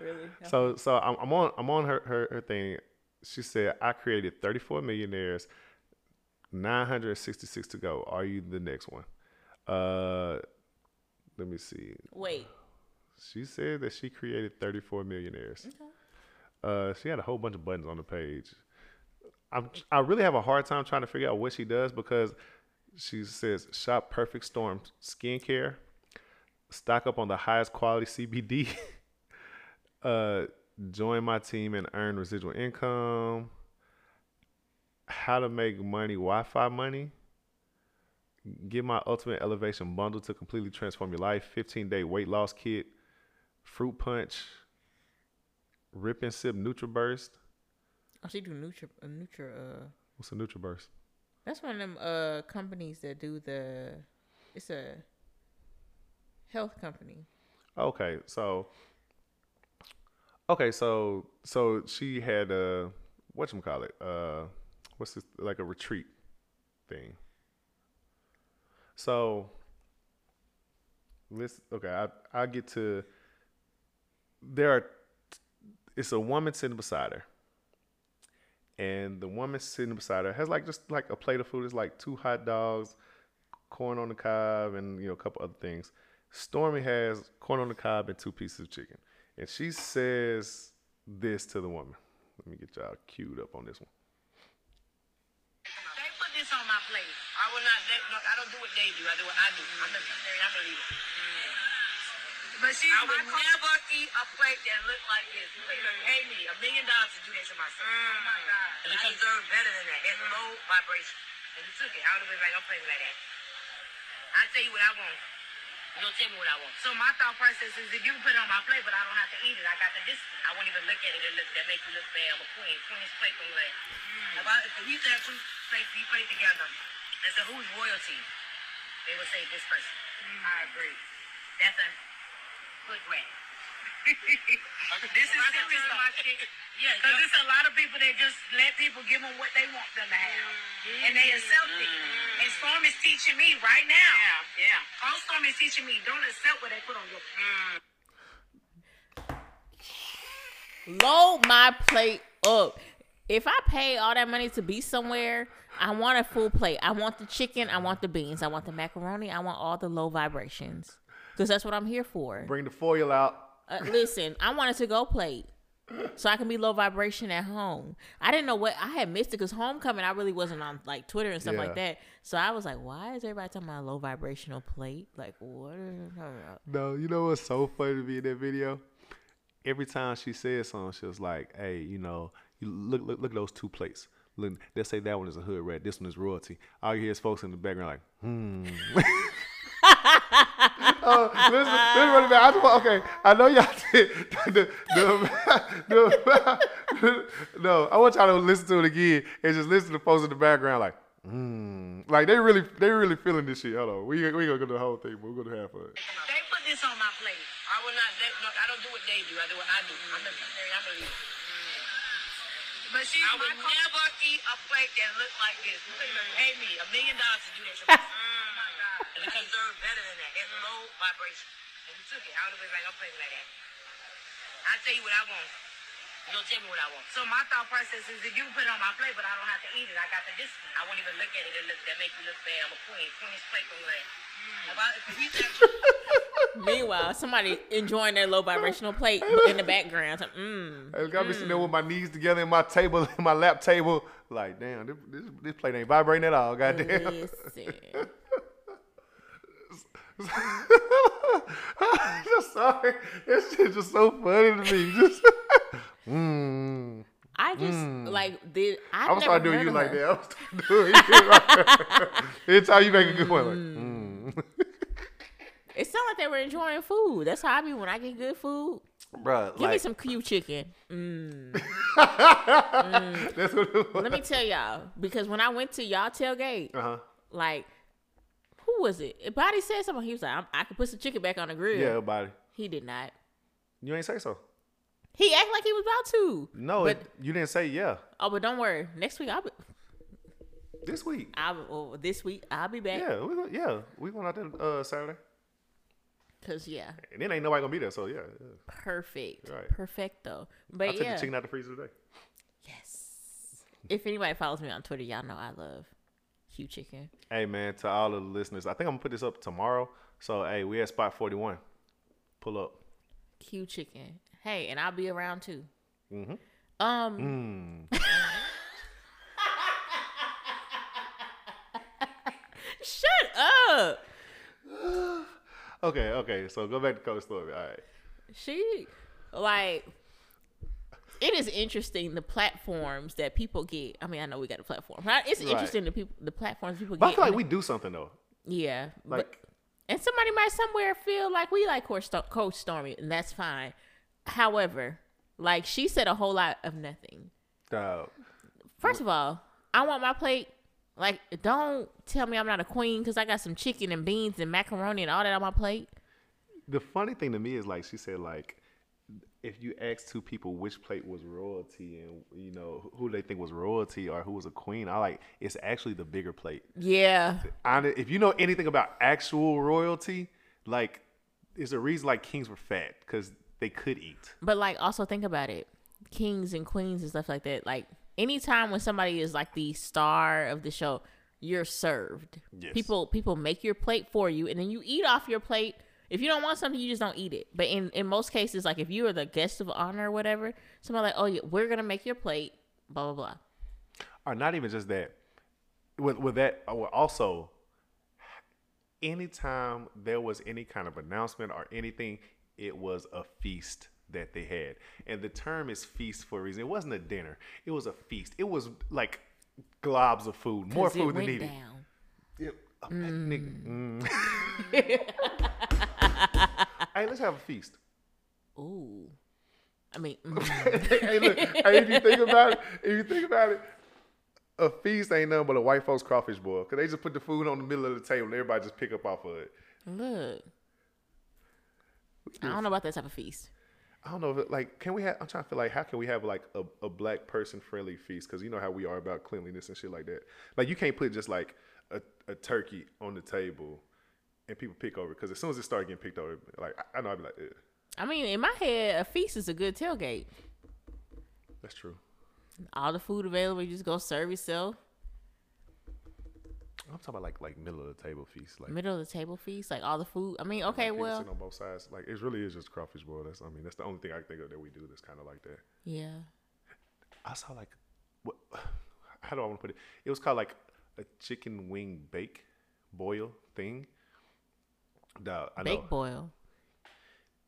really? So so I'm, I'm on I'm on her, her her thing. She said I created 34 millionaires, 966 to go. Are you the next one? Uh, let me see. Wait. She said that she created 34 millionaires. Uh, she had a whole bunch of buttons on the page. I'm I really have a hard time trying to figure out what she does because she says shop perfect storm skincare, stock up on the highest quality CBD, uh, join my team and earn residual income, how to make money Wi-Fi money, get my ultimate elevation bundle to completely transform your life, 15 day weight loss kit, fruit punch, rip and sip NutraBurst. Oh, she do Nutra, uh, Nutra. Uh, What's a NutraBurst? that's one of them uh companies that do the. It's a health company. Okay, so okay, so so she had a what you call it? Uh, what's this like a retreat thing? So let's okay. I I get to there are it's a woman sitting beside her, and the woman sitting beside her has like just like a plate of food. It's like two hot dogs, corn on the cob, and you know a couple other things. Stormy has corn on the cob and two pieces of chicken, and she says this to the woman. Let me get y'all queued up on this one. They put this on my plate. I will not. They, no, I don't do what they do. I do what I do. I'm a. I'm a leader. But she, I would never eat a plate that looked like this. You could pay me a million dollars to do that to myself. Mm. Oh my God. You deserve better than that. It's mm-hmm. low vibration. And you took it. I would have been like, don't play like that. I tell you what I want. You don't tell me what I want. So my thought process is if you put it on my plate, but I don't have to eat it, I got the discipline. I won't even look at it and look that make you look bad. I'm a queen. Queen's plate from like. Mm. If, I, if we said two plates, we play together, and so who's royalty? They would say this person. Mm. I agree. That's a good way. this is serious though. Yeah, because there's a lot of people that just let people give them what they want them to have, mm-hmm. and they accept it. Mm-hmm. And Storm is teaching me right now. Yeah, yeah. All Storm is teaching me. Don't accept what they put on your plate. Mm. Load my plate up. If I pay all that money to be somewhere, I want a full plate. I want the chicken. I want the beans. I want the macaroni. I want all the low vibrations. Because that's what I'm here for. Bring the foil out. Uh, listen, I wanted to go plate so I can be low vibration at home. I didn't know what I had missed it because homecoming I really wasn't on like Twitter and stuff Yeah. like that. So I was like, why is everybody talking about a low vibrational plate? Like, what are they talking about? No, you know what's so funny to me in that video? Every time she said something, she was like, "Hey, you know, you look look look at those two plates. Look, let's say that one is a hood rat. This one is royalty. All you hear is folks in the background like, hmm. Oh, listen, listen, run it back. I just want, okay, I know y'all did. The, the, the, no, I want y'all to listen to it again and just listen to the folks in the background like, hmm. Like they really, they really feeling this shit. Hold on, we we gonna go to the whole thing, but we're gonna have fun. They put this on my plate. I will not let. Look, I don't do what they do. I do what I do. I'm a visionary. I'm a leader. But see, I would never eat a plate that looked like this. You pay me a million dollars to do that. shit. And it deserves better than that. It's low vibration. And you took it. I don't know if like I'm playing like that. I tell you what I want. You don't tell me what I want. So my thought process is if you put it on my plate, but I don't have to eat it, I got the discipline. I won't even look at it it look that make me look bad. I'm a queen. Queen's plate from that. I, if he's actually Meanwhile, somebody enjoying their low vibrational plate in the background. So, mm. I got me sitting there with my knees together in my table, in my lap table, like, damn, this, this, this plate ain't vibrating at all. Goddamn. Listen. just sorry. This shit just so funny to me. Just, mm. I just like did. I I'm gonna start doing you heard like her. that. I'm gonna doing you like that. It's how you make a good point. Like, mm. It sounded like they were enjoying food. That's how I be when I get good food. Bruh, Give me some cute chicken. Mm. that's what it was. Let me tell y'all because when I went to y'all tailgate, Uh-huh. like who was it? Body said something. He was like, I'm, "I could put some chicken back on the grill." Yeah, Body. He did not. You ain't say so. He acted like he was about to. No, but it, you didn't say yeah. oh, but don't worry. Next week I'll be. This week. I'll well, this week I'll be back. Yeah, we, go- yeah, we going out there uh, Saturday, Cause yeah, and then ain't nobody gonna be there. So yeah, yeah. perfect, Right. perfecto. But I took yeah, the chicken out the freezer today. yes. If anybody follows me on Twitter, y'all know I love Hugh Chicken. Hey man, to all of the listeners, I think I'm gonna put this up tomorrow. So hey, we at spot 41. Pull up. Hugh Chicken. Hey, and I'll be around too. Mm-hmm. Um. Mm. Shut up. Okay, okay. So go back to Coach Stormy. All right. She like it is interesting the platforms that people get. I mean, I know we got a platform. Right? It's Right. interesting the people the platforms people But I feel like we do something though. yeah, but Like and somebody might somewhere feel like we like Coach, Coach Stormy, and that's fine. However, like she said a whole lot of nothing. dog. First of all, I want my plate. Like, don't tell me I'm not a queen because I got some chicken and beans and macaroni and all that on my plate. The funny thing to me is like she said like if you ask two people which plate was royalty and you know who they think was royalty or who was a queen, I like it's actually the bigger plate. Yeah, if you know anything about actual royalty, like there's a reason like kings were fat because they could eat. but like also think about it, kings and queens and stuff like that. Like anytime when somebody is like the star of the show, you're served. Yes. People people make your plate for you, and then you eat off your plate. If you don't want something, you just don't eat it. But in, in most cases, like if you are the guest of honor or whatever, somebody like, oh yeah, we're gonna make your plate, blah blah blah. Or not even just that. With with that, uh, also, anytime there was any kind of announcement or anything, it was a feast that they had, and the term is feast for a reason. It wasn't a dinner; it was a feast. It was like globs of food, more food it than needed. down. It, a. Mm. hey, let's have a feast. Ooh, I mean, mm. hey, look, hey, if you think about it, if you think about it, a feast ain't nothing but a white folks crawfish boil. Cause they just put the food on the middle of the table and everybody just pick up off of it. look, I don't know about that type of feast. I don't know if it, like can we have I'm trying to feel like how can we have like a, a black person friendly feast because you know how we are about cleanliness and shit like that. Like you can't put just like a, a turkey on the table and people pick over because as soon as it started getting picked over, like I, I know I'd be like, Ugh, I mean, in my head, a feast is a good tailgate. that's true. All the food available, you just go serve yourself. I'm talking about like like middle of the table feast, like Middle of the table feast, like all the food. I mean, okay, people well, on both sides. Like it really is just crawfish boil. That's I mean that's the only thing I think of that we do that's kind of like that. yeah. I saw like what? How do I want to put it? It was called like a chicken wing bake boil thing. Dog, I know. Bake boil.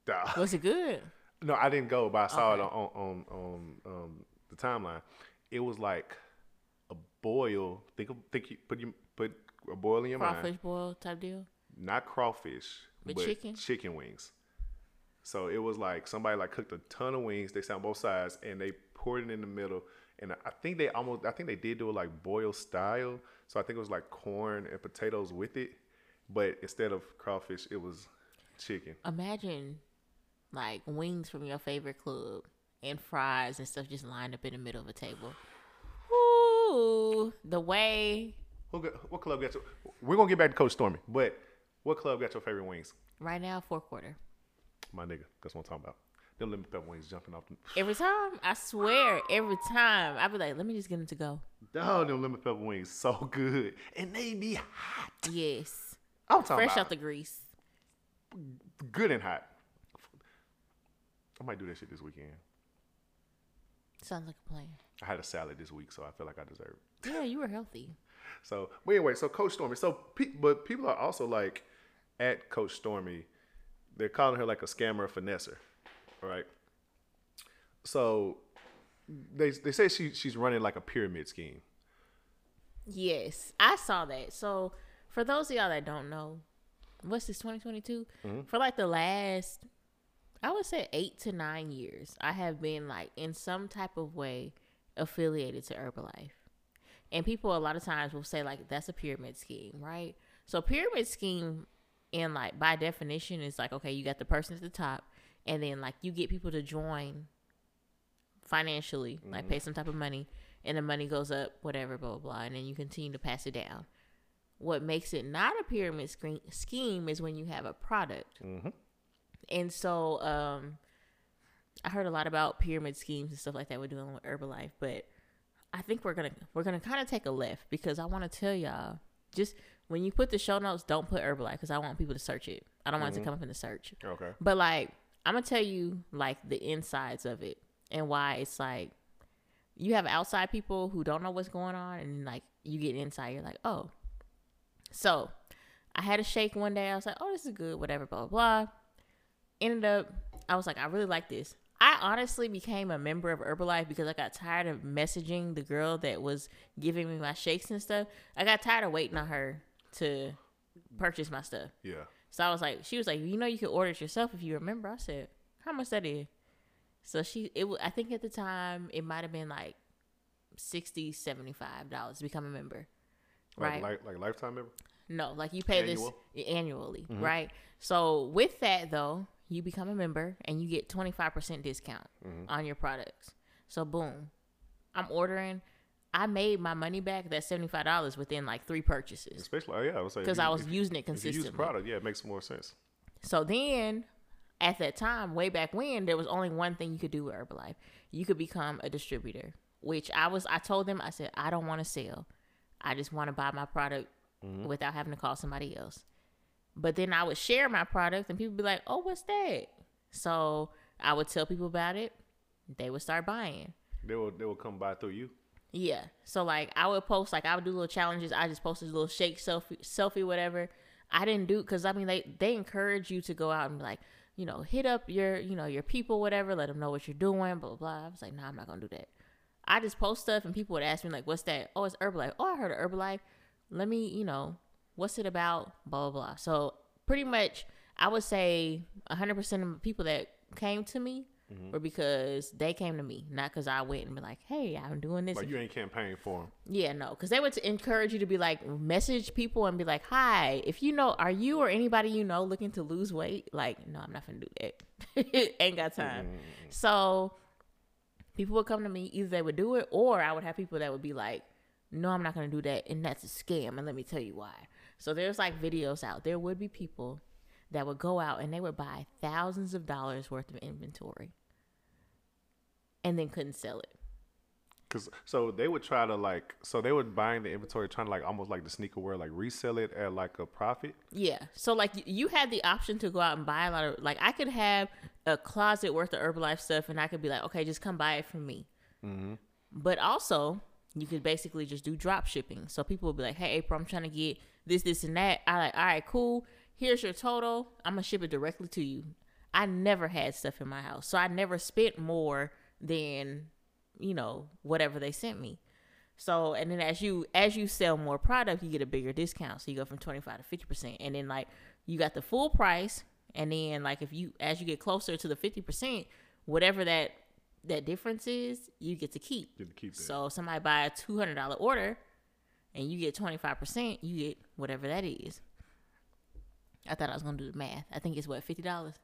Dog. Was it good? No, I didn't go, but I saw it Okay. on on on um, the timeline. It was like a boil. Think of think you put you put a boil in your Crawfish mind. boil type deal. Not crawfish, But but chicken? chicken wings. So it was like somebody like cooked a ton of wings. They sat on both sides and they poured it in the middle. And I think they almost I think they did do it like boil style. So I think it was like corn and potatoes with it. But instead of crawfish, it was chicken. Imagine like wings from your favorite club and fries and stuff just lined up in the middle of a table. Ooh, the way Who got, what club got your? We're gonna get back to Coach Stormy, but what club got your favorite wings? right now, fourth quarter. My nigga, that's what I'm talking about. Them lemon pepper wings jumping off. The, Every time, I swear, every time, I be like, let me just get them to go. oh, them lemon pepper wings so good, and they be hot. Yes, I'm talking about fresh about out the grease. good and hot. I might do that shit this weekend. Sounds like a plan. I had a salad this week, so I feel like I deserve it. Yeah, you were healthy. So, but anyway, so Coach Stormy. So, pe- but people are also like at Coach Stormy. They're calling her like a scammer, finesser, right? So, they they say she she's running like a pyramid scheme. Yes, I saw that. So, for those of y'all that don't know, what's this 2022? Mm-hmm. For like the last, I would say eight to nine years, I have been like in some type of way affiliated to Herbalife. And people a lot of times will say like that's a pyramid scheme, right? So pyramid scheme in like by definition is like okay, you got the person at the top and then like you get people to join financially, like pay mm-hmm. some type of money, and the money goes up, whatever, blah, blah, blah, and then you continue to pass it down. What makes it not a pyramid screen, scheme is when you have a product. And so um, I heard a lot about pyramid schemes and stuff like that we're doing with Herbalife, but I think we're gonna we're gonna kind of take a left because I want to tell y'all just when you put the show notes, don't put Herbalife because I want people to search it. I don't want it to come up in the search. Okay. But like, I'm gonna tell you like the insides of it and why it's like you have outside people who don't know what's going on, and like you get inside, you're like, oh. So, I had a shake one day. I was like, oh, this is good, whatever, blah blah blah. Ended up, I was like, I really like this. I honestly became a member of Herbalife because I got tired of messaging the girl that was giving me my shakes and stuff. I got tired of waiting on her to purchase my stuff. Yeah. So I was like, she was like, you know, you can order it yourself if you remember. I said, how much that is? So she, it, I think at the time it might have been like 60 75 dollars to become a member, Like, right? like like lifetime member. no, like you pay Annual? this annually, mm-hmm. right? So with that though, you become a member and you get 25 percent discount mm-hmm. on your products. So boom, I'm ordering. I made my money back that seventy five dollars within like three purchases Especially, oh, yeah, I was saying because I was using it use consistently. the product, yeah, it makes more sense. So then, at that time, way back when, there was only one thing you could do with Herbalife. You could become a distributor, which I was. I told them, I said, I don't want to sell. I just want to buy my product mm-hmm. without having to call somebody else. But then I would share my product, and people would be like, "Oh, what's that?" So I would tell people about it. They would start buying. They will they will come by through you. Yeah. So like I would post like I would do little challenges. I just posted a little shake selfie selfie whatever. I didn't do because I mean they they encourage you to go out and be like you know hit up your you know your people whatever let them know what you're doing blah blah blah. I was like nah I'm not gonna do that. I just post stuff and people would ask me like what's that? Oh it's Herbalife. Oh I heard of Herbalife. Let me you know what's it about blah blah blah. So pretty much I would say 100 percent of people that came to me. Mm-hmm. Were because they came to me, not because I went and be like, "Hey, I'm doing this." Like you ain't campaigning for them. Yeah, no, because they would encourage you to be like message people and be like, "Hi, if you know, are you or anybody you know looking to lose weight?" Like, no, I'm not gonna do that. Ain't got time. Mm-hmm. So people would come to me. Either they would do it, or I would have people that would be like, "No, I'm not gonna do that," and that's a scam. And let me tell you why. So there's like videos out. There would be people that would go out and they would buy thousands of dollars worth of inventory, and then couldn't sell it. Cause so they would try to like so they would buying the inventory trying to like almost like the sneaker wear like resell it at like a profit. Yeah. So like you had the option to go out and buy a lot of like I could have a closet worth of Herbalife stuff and I could be like, okay, just come buy it from me. Mm-hmm. But also you could basically just do drop shipping. So people would be like, hey April, I'm trying to get this, this, and that. I like, all right, cool. Here's your total. I'm gonna ship it directly to you. I never had stuff in my house, so I never spent more than you know whatever they sent me. So and then as you as you sell more product, you get a bigger discount. So you go from twenty five to fifty percent, and then like you got the full price, and then like if you as you get closer to the fifty percent, whatever that that difference is, you get to keep. Get to keep that. So somebody buy a two hundred dollar order, and you get twenty five percent, you get whatever that is. I thought I was gonna do the math. I think it's what fifty dollars.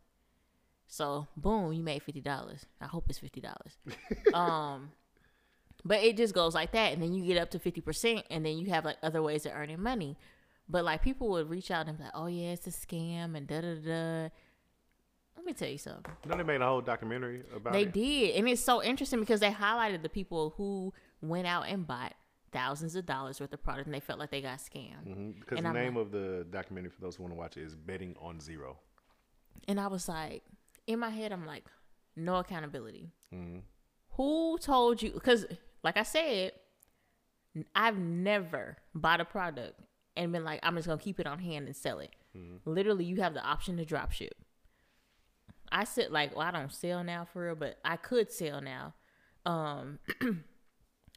So boom, you made fifty dollars. I hope it's fifty dollars. um, but it just goes like that, and then you get up to fifty percent, and then you have like other ways of earning money. But like people would reach out and be like, "Oh yeah, it's a scam," and da da da. Let me tell you something. You know they made a whole documentary about They it. did, and it's so interesting because they highlighted the people who went out and bought thousands of dollars worth of product, and they felt like they got scammed. Mhm, Because And the I'm name like- of the documentary for those who want to watch it is Betting on Zero. And I was like, in my head, I'm like, no accountability. Mhm. Who told you? Because, like I said, I've never bought a product and been like, I'm just gonna keep it on hand and sell it. Literally, you have the option to drop ship. I said like, well, I don't sell now for real, but I could sell now. Um,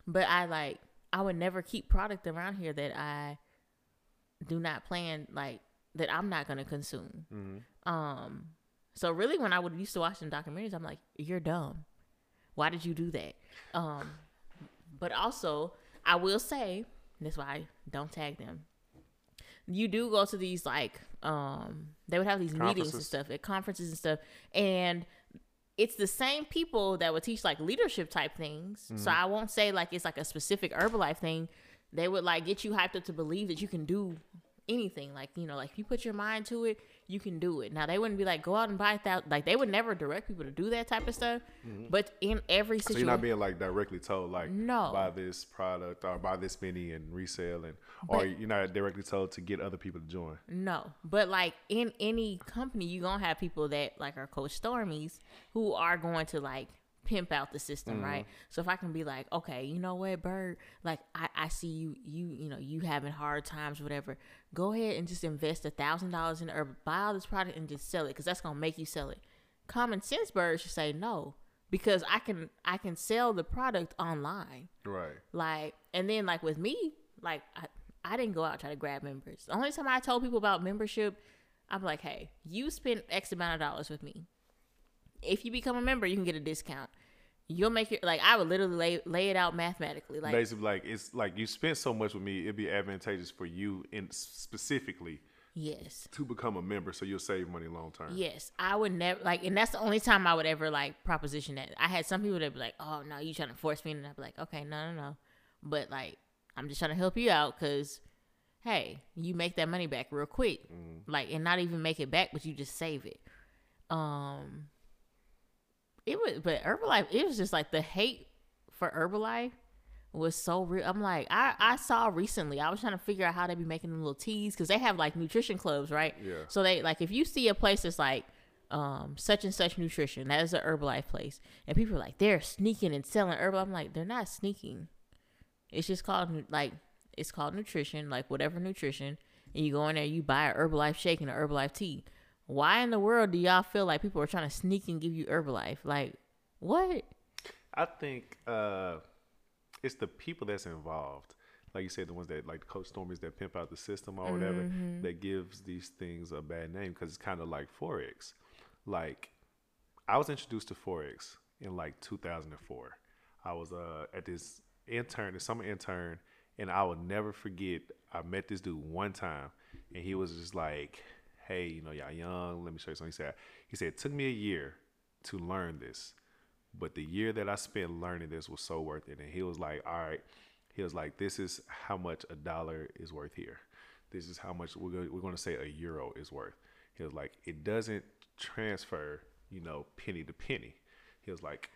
but I like, I would never keep product around here that I do not plan like that I'm not gonna consume. Um, so really, when I would used to watch them documentaries, I'm like, you're dumb. Why did you do that? Um, but also, I will say that's why I don't tag them. You do go to these like um they would have these meetings and stuff at conferences and stuff and it's the same people that would teach like leadership type things. So I won't say like it's like a specific Herbalife thing. They would like get you hyped up to believe that you can do anything. Like, you know, like if you put your mind to it, you can do it. Now they wouldn't be like go out and buy that like they would never direct people to do that type of stuff. Mm-hmm. But in every situation, So you're not being like directly told like No. buy this product or buy this many and resell and or But- you're not directly told to get other people to join. No, but like in any company, you're gonna have people that like are Coach Stormies who are going to like pimp out the system, right? Mm-hmm. So if I can be like, okay, you know what, Bird, like I, I see you, you, you know, you having hard times, whatever. Go ahead and just invest a thousand dollars in herb, buy all this product and just sell it because that's gonna make you sell it. Common sense, Bird should say no because I can, I can sell the product online. Right. Like, and then like with me, like I, I didn't go out and try to grab members. The only time I told people about membership, I'm like, hey, you spent X amount of dollars with me. If you become a member, you can get a discount. You'll make it like I would literally lay, lay it out mathematically. Like, Basically like it's like you spent so much with me, it'd be advantageous for you in specifically yes, to become a member so you'll save money long term. yes, I would never like, and that's the only time I would ever like proposition that. I had some people that be like, oh no, you trying to force me, and I'd be like, okay, no, no, no, but like I'm just trying to help you out because. Hey, you make that money back real quick, like, and not even make it back, but you just save it. Um, it was, but Herbalife, it was just like the hate for Herbalife was so real. I'm like, I, I saw recently, I was trying to figure out how they be making them little teas because they have like nutrition clubs, right? Yeah. So they like if you see a place that's like um such and such nutrition, that is a Herbalife place, and people are like they're sneaking and selling herbal. I'm like, they're not sneaking. It's just called like it's called nutrition, like whatever nutrition, and you go in there, you buy a Herbalife shake and a Herbalife tea. Why in the world do y'all feel like people are trying to sneak and give you Herbalife? Like, what? I think uh, it's the people that's involved. Like you said, the ones that like Coach Stormies that pimp out the system or whatever Mm-hmm. that gives these things a bad name because it's kind of like forex. Like I was introduced to forex in like 2004. I was uh, at this intern, this summer intern, and I will never forget. I met this dude one time, and he was just like, "Hey, you know, y'all young. Let me show you something." He said, "He said it took me a year to learn this." But the year that I spent learning this was so worth it. And he was like, all right. He was like, this is how much a dollar is worth here. This is how much we're we're going to say a euro is worth. He was like, it doesn't transfer, you know, penny to penny. He was like,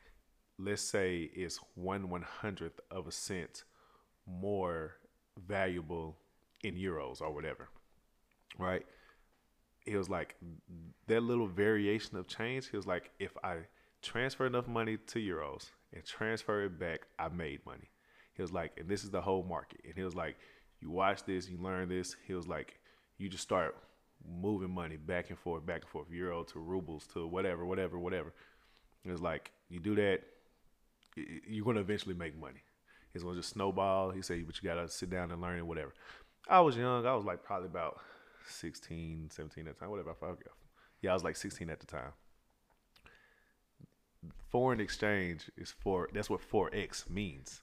let's say it's one one hundredth of a cent more valuable in euros or whatever, right? He was like that little variation of change he was like if i transfer enough money to euros and transfer it back i made money. He was like and this is the whole market. And he was like you watch this you learn this. He was like you just start moving money back and forth back and forth euro to rubles to whatever whatever whatever. It was like you do that you're to eventually make money. It's to just snowball. He said but you got to sit down and learn and whatever. I was young. I was like probably about 16, 17 at the time, whatever. I. Yeah, I was like 16 at the time. Foreign exchange is for that's what forex means.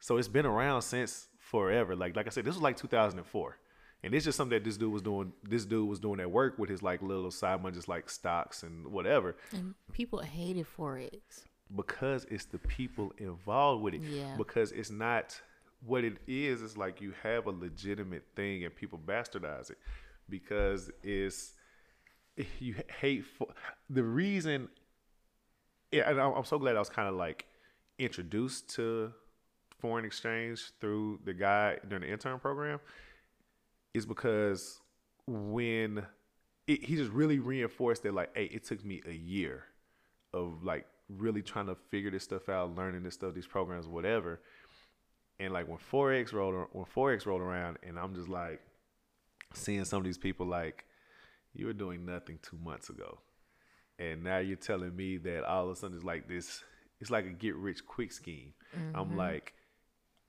So it's been around since forever. Like like I said, this was like 2004. And it's just something that this dude was doing. This dude was doing at work with his like little side money, just like stocks and whatever, And people hated forex. because it's the people involved with it. Yeah. Because it's not what it is. is like you have a legitimate thing and people bastardize it because it's you hate for the reason. Yeah, and I'm so glad I was kind of like introduced to foreign exchange through the guy during the intern program is because when it, he just really reinforced that like hey it took me a year of like really trying to figure this stuff out learning this stuff these programs whatever and like when forex rolled when forex rolled around and i'm just like seeing some of these people like you were doing nothing two months ago. And now you're telling me that all of a sudden it's like this it's like a get rich quick scheme. I'm mm-hmm. like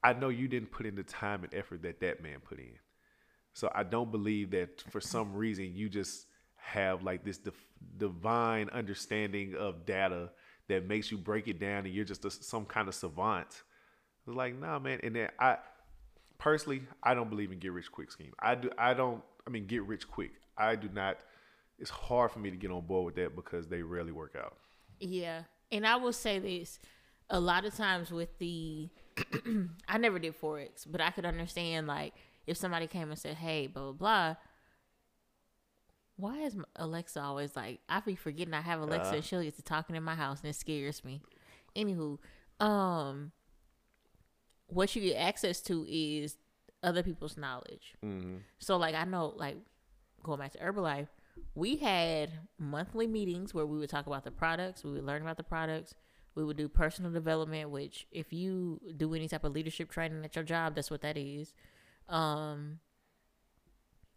i know you didn't put in the time and effort that that man put in. So i don't believe that for some reason you just have like this dif- divine understanding of data that makes you break it down and you're just a, some kind of savant it's like nah man and then i personally i don't believe in get rich quick scheme i do i don't i mean get rich quick i do not it's hard for me to get on board with that because they rarely work out Yeah. And I will say this a lot of times with the, I never did Forex, but I could understand like if somebody came and said, hey, blah, blah, blah. Why is Alexa always like, I be forgetting I have Alexa and she'll get to talking in my house and it scares me. Anywho, um, what you get access to is other people's knowledge. So like I know like going back to Herbalife, we had monthly meetings where we would talk about the products, we would learn about the products, we would do personal development, which if you do any type of leadership training at your job, that's what that is. Um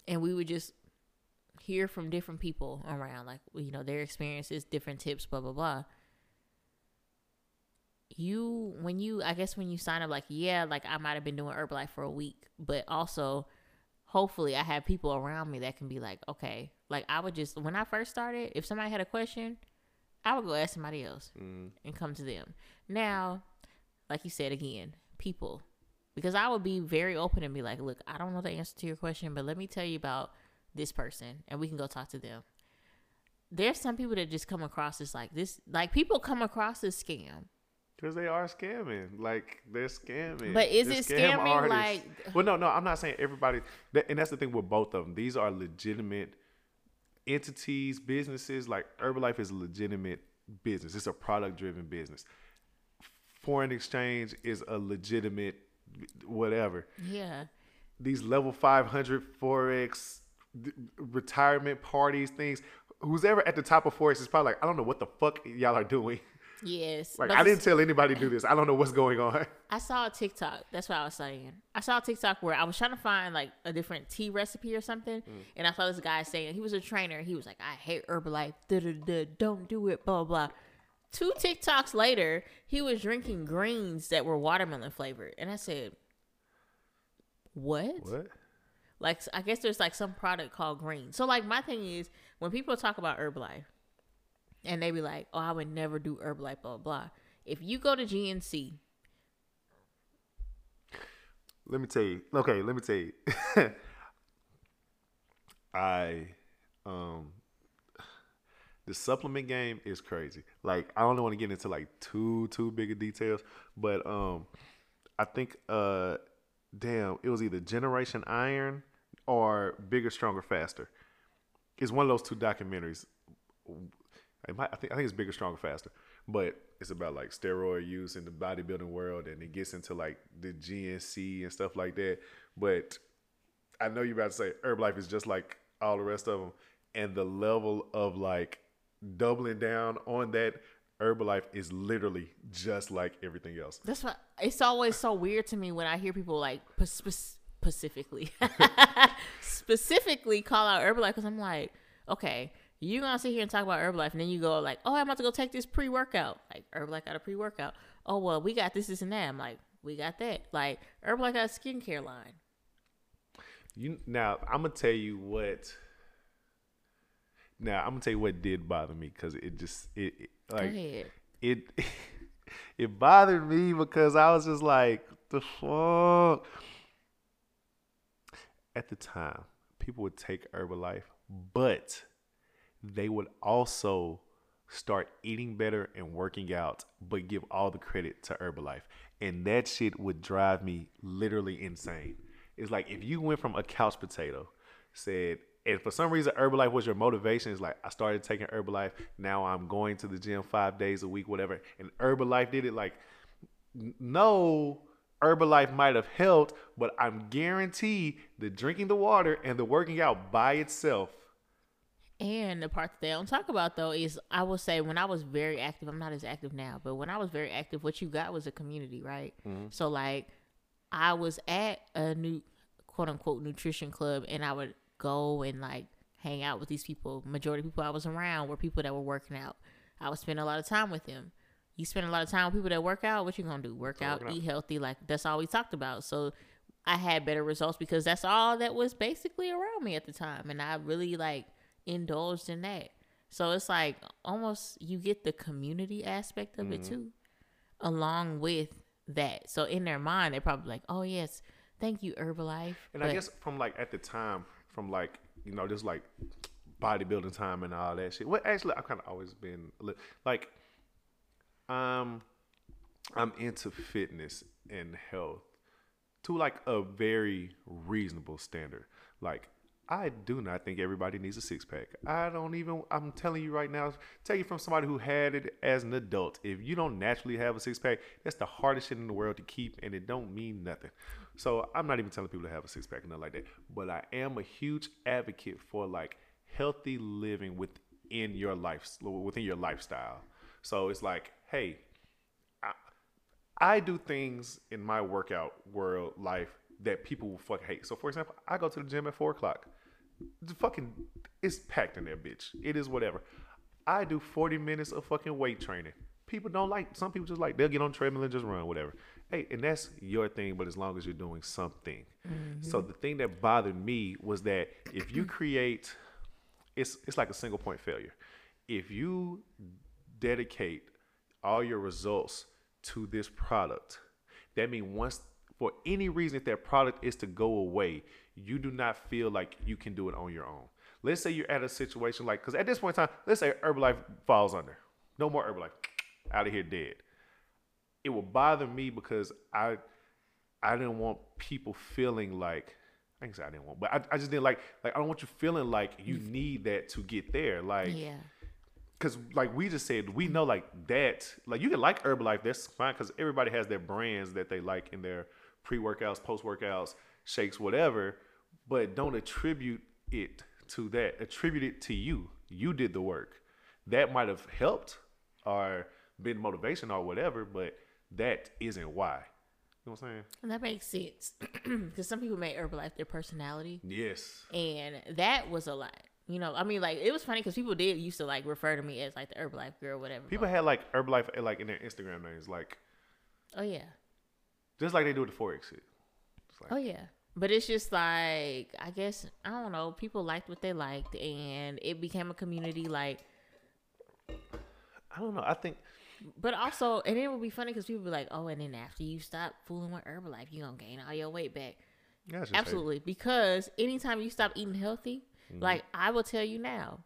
and we would just hear from different people around, like you know, their experiences, different tips, blah blah blah you when you I guess when you sign up like yeah like I might have been doing Herbalife for a week but also hopefully I have people around me that can be like okay like I would just when I first started if somebody had a question I would go ask somebody else mm. and come to them. Now like you said again people because I would be very open and be like look I don't know the answer to your question but let me tell you about this person and we can go talk to them. There's some people that just come across as like this like people come across as scam Because they are scamming. Like they're scamming. But is They're it scam scamming, artists. like- Well, no, no. I'm not saying everybody. That, and that's the thing with both of them. These are legitimate entities, businesses. Like Herbalife is a legitimate business. It's a product driven business. Foreign exchange is a legitimate whatever. Yeah. These level 500 forex retirement parties, things. Who's ever at the top of forex is probably like, I don't know what the fuck y'all are doing. Yes. Like I didn't tell anybody to do this. I don't know what's going on. I saw a TikTok. That's what I was saying. I saw a TikTok where I was trying to find like a different tea recipe or something, mm. and I saw this guy saying he was a trainer. He was like, "I hate Herbalife. Da. Don't do it." Blah blah. blah. Two TikToks later, he was drinking greens that were watermelon flavored, and I said, "What?" What? Like I guess there's like some product called green. So like my thing is when people talk about Herbalife and they be like, "Oh, I would never do Herbalife," blah blah. blah. If you go to GNC, Let me tell you. Okay, let me tell you. I um the supplement game is crazy. Like I don't want to get into like too too big of details, but um I think uh damn, it was either Generation Iron or Bigger, Stronger, Faster. It's one of those two documentaries. Might, I think I think it's Bigger, Stronger, Faster, but it's about like steroid use in the bodybuilding world, and it gets into like the GNC and stuff like that. But I know you're about to say Herbalife is just like all the rest of them, and the level of like doubling down on that Herbalife is literally just like everything else. that's what it's always so weird to me when I hear people like specifically specifically call out Herbalife because I'm like, okay, you gonna sit here and talk about Herbalife, and then you go like, oh, I'm about to go take this pre workout. Like Herbalife got a pre workout. Oh well, we got this, this, and that. I'm like, we got that. Like Herbalife got a skincare line. You now I'm gonna tell you what. Now I'm gonna tell you what did bother me because it just it, it Go like ahead. it it bothered me because I was just like the fuck. at the time, people would take Herbalife, but they would also start eating better and working out, but give all the credit to Herbalife. And that shit would drive me literally insane. It's like if you went from a couch potato, said, and for some reason Herbalife was your motivation. It's like I started taking Herbalife. Now I'm going to the gym five days a week, whatever. And Herbalife did it. Like, no, Herbalife might have helped, but I'm guaranteed the drinking the water and the working out by itself. And the part that they don't talk about though is I will say when I was very active, I'm not as active now, but when I was very active, what you got was a community, right? Mm-hmm. So like I was at a new quote unquote nutrition club and I would go and like hang out with these people. Majority of people I was around were people that were working out. I would spend a lot of time with them. You spend a lot of time with people that work out, what you gonna do? Work out. eat healthy, like that's all we talked about. So I had better results because that's all that was basically around me at the time. And I really like indulged in that. So it's like almost you get the community aspect of Mm-hmm. it too, along with that. So in their mind, they're probably like, oh, yes, thank you, Herbalife. And I guess from like at the time, from like you know, just like bodybuilding time and all that shit. Well, actually, I've kind of always been like, um, I'm into fitness and health to like a very reasonable standard. Like, I do not think everybody needs a six pack. I don't even. I'm telling you right now, take it from somebody who had it as an adult. If you don't naturally have a six pack, that's the hardest shit in the world to keep, and it don't mean nothing. So I'm not even telling people to have a six pack, nothing like that. But I am a huge advocate for like healthy living within your life, within your lifestyle. So it's like, hey, I do things in my workout world life that people will fucking hate. So, for example, I go to the gym at four o'clock. The fucking it's packed in there, bitch. It is whatever. I do forty minutes of fucking weight training. People don't like. Some people just like they'll get on treadmill and just run, whatever. Hey, and that's your thing. But as long as you're doing something. Mm-hmm. So the thing that bothered me was that if you create, it's it's like a single point failure. If you dedicate all your results to this product. That means once, for any reason, if that product is to go away, you do not feel like you can do it on your own. Let's say you're at a situation like, because at this point in time, let's say Herbalife falls under. No more Herbalife. Out of here dead. It will bother me because I I didn't want people feeling like I can say I didn't want, but I, I just didn't like like I don't want you feeling like you mm. need that to get there. Like yeah. because like we just said, we know like that. Like you can like Herbalife, that's fine because everybody has their brands that they like in their pre workouts, post workouts, shakes, whatever. But don't attribute it to that. Attribute it to you. You did the work. That might have helped or been motivation or whatever, but that isn't why. You know what I'm saying? And that makes sense because some people make Herbalife their personality. Yes. and that was a lot. You know, I mean, like it was funny because people did used to like refer to me as like the Herbalife girl, whatever. People had like Herbalife like in their Instagram names, like oh yeah, just like they do with the Forex shit. It's like, oh yeah. But it's just like I guess I don't know. People liked what they liked, and it became a community. Like, I don't know. I think but also, and it would be funny because people be like, "Oh, and then after you stop fooling with Herbalife, you gonna gain all your weight back." yeah, it's just hate. Absolutely, because anytime you stop eating healthy, mm-hmm. like I will tell you now,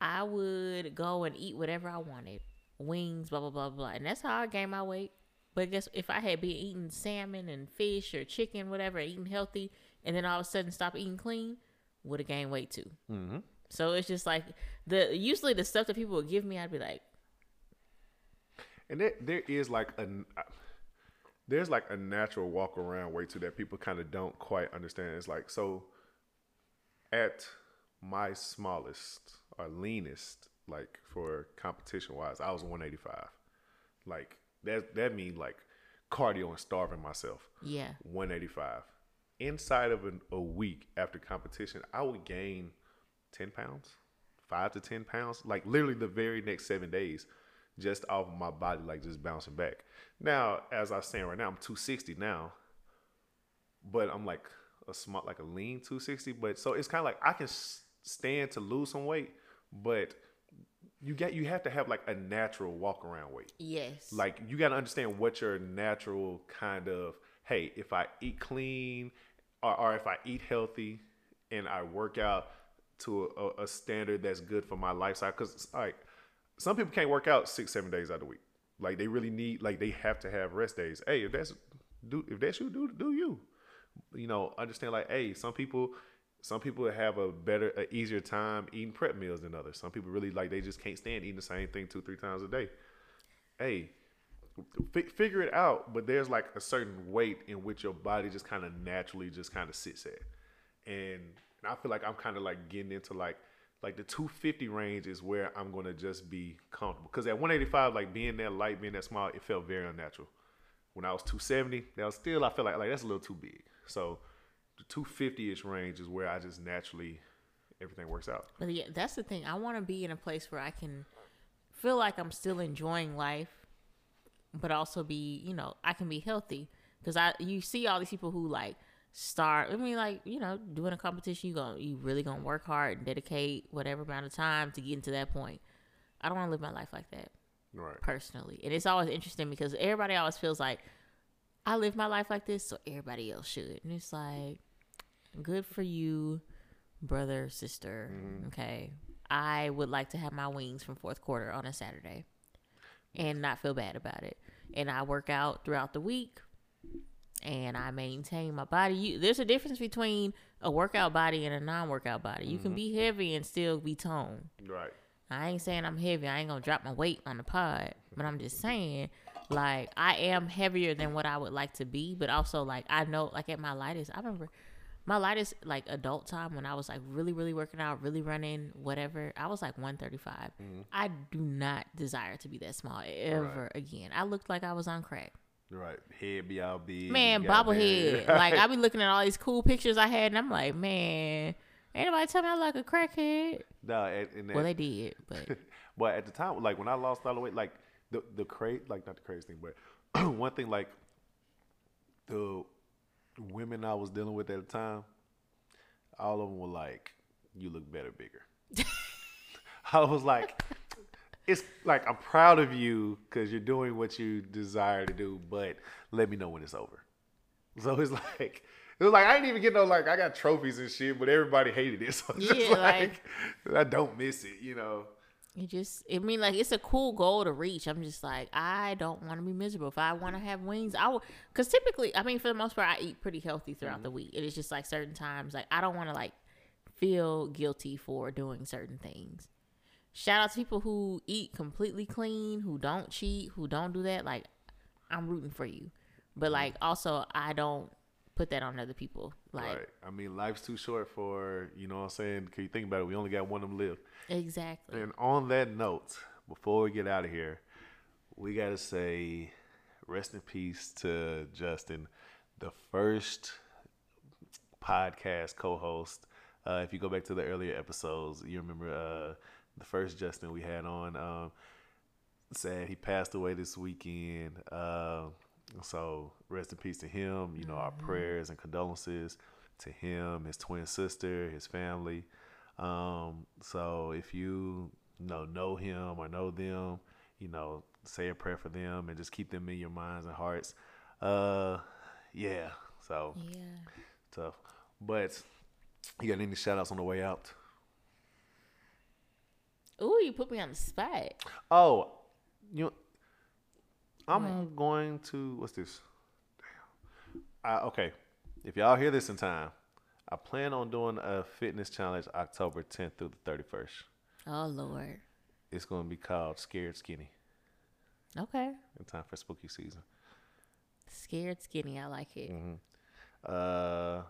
I would go and eat whatever I wanted, wings, blah blah blah blah, and that's how I gained my weight. But guess if I had been eating salmon and fish or chicken, whatever, eating healthy, and then all of a sudden stop eating clean, would have gained weight too. Mm-hmm. So it's just like the usually the stuff that people would give me, I'd be like, And there, there is like a there's like a natural walk around way too that people kind of don't quite understand. It's like so at my smallest or leanest, like for competition wise, I was 185. Like that that means like cardio and starving myself. yeah, 185. Inside of an, a week after competition, I would gain 10 pounds, five to 10 pounds, like literally the very next seven days, just off of my body, like just bouncing back. Now, as I'm saying right now, I'm 260 now, but I'm like a small, like a lean 260. But so it's kind of like I can s- stand to lose some weight, but you get you have to have like a natural walk around weight yes, like you got to understand what your natural kind of hey if i eat clean or, or if I eat healthy and I work out to a, a standard that's good for my lifestyle. Because like some people can't work out six, seven days out of the week. Like they really need, like they have to have rest days. Hey, if that's do if that's you, do do you. You know, understand like, hey, some people some people have a better, a easier time eating prep meals than others. Some people really like they just can't stand eating the same thing two, three times a day. Hey, fi- figure it out. But there's like a certain weight in which your body just kind of naturally just kind of sits at, and, and I feel like I'm kind of like getting into like like the 250 range is where I'm gonna just be comfortable. Because at 185, like being that light, being that small, it felt very unnatural. When I was 270, that was still I feel like like that's a little too big. So the 250 ish range is where I just naturally everything works out. But yeah, that's the thing. I want to be in a place where I can feel like I'm still enjoying life, but also be, you know, I can be healthy. Because I, you see all these people who like start. I mean, like you know, doing a competition, you going you really gonna work hard and dedicate whatever amount of time to get to that point. I don't want to live my life like that Right. personally, and it's always interesting because everybody always feels like I live my life like this, so everybody else should, and it's like good for you, brother, sister. Mm-hmm. Okay, I would like to have my wings from fourth quarter on a Saturday, and not feel bad about it, and I work out throughout the week and I maintain my body. You, there's a difference between a workout body and a non-workout body. You can mm-hmm. be heavy and still be toned. Right. I ain't saying I'm heavy. I ain't gonna drop my weight on the pod, but I'm just saying, like, I am heavier than what I would like to be. But also, like, I know, like, at my lightest, I remember my lightest, like, adult time when I was like really, really working out, really running, whatever. I was like 135. Mm-hmm. I do not desire to be that small ever again. I looked like I was on crack. Right. Head be all big. Man, bobblehead. like I be looking at all these cool pictures I had, and I'm like, man, anybody tell me I look like a crackhead. Nah, and, and Well, they did, but but at the time, like when I lost all the weight, like the the crazy, like not the crazy thing, but one thing, like the women I was dealing with at the time, all of them were like, "You look better, bigger." I was like, "It's like I'm proud of you because you're doing what you desire to do, but let me know when it's over." So it's like. It was like I didn't even get no like I got trophies and shit, but everybody hated it. So Yeah, like, I don't miss it, you know. It just, I mean, like it's a cool goal to reach. I'm just like, I don't want to be miserable. If I want to have wings, I will. Because typically, I mean, for the most part, I eat pretty healthy throughout mm-hmm. the week. It is just like certain times, like I don't want to like feel guilty for doing certain things. Shout out to people who eat completely clean, who don't cheat, who don't do that. Like, I'm rooting for you. But mm-hmm. like, also, I don't put that on other people. Like, Right. I mean, life's too short for, you know what I'm saying? Can you think about it? We only got one of them live. exactly. And on that note, before we get out of here, we got to say rest in peace to Justin, the first podcast co host. Uh, if you go back to the earlier episodes, you remember uh, the first Justin we had on. Um, sad he passed away this weekend. Uh, so rest in peace to him. You know, our prayers and condolences to him, his twin sister, his family. Um, so if you, you know know him or know them, you know, say a prayer for them and just keep them in your minds and hearts. Uh, yeah. So yeah. tough. But you got any shout outs on the way out? Ooh, you put me on the spot. Oh, you. I'm going to what's this? Damn. Uh, okay, if y'all hear this in time, I plan on doing a fitness challenge October 10th through the 31st. Oh Lord. It's going to be called Scared Skinny. Okay. In time for spooky season. Scared skinny. I like it. Uh,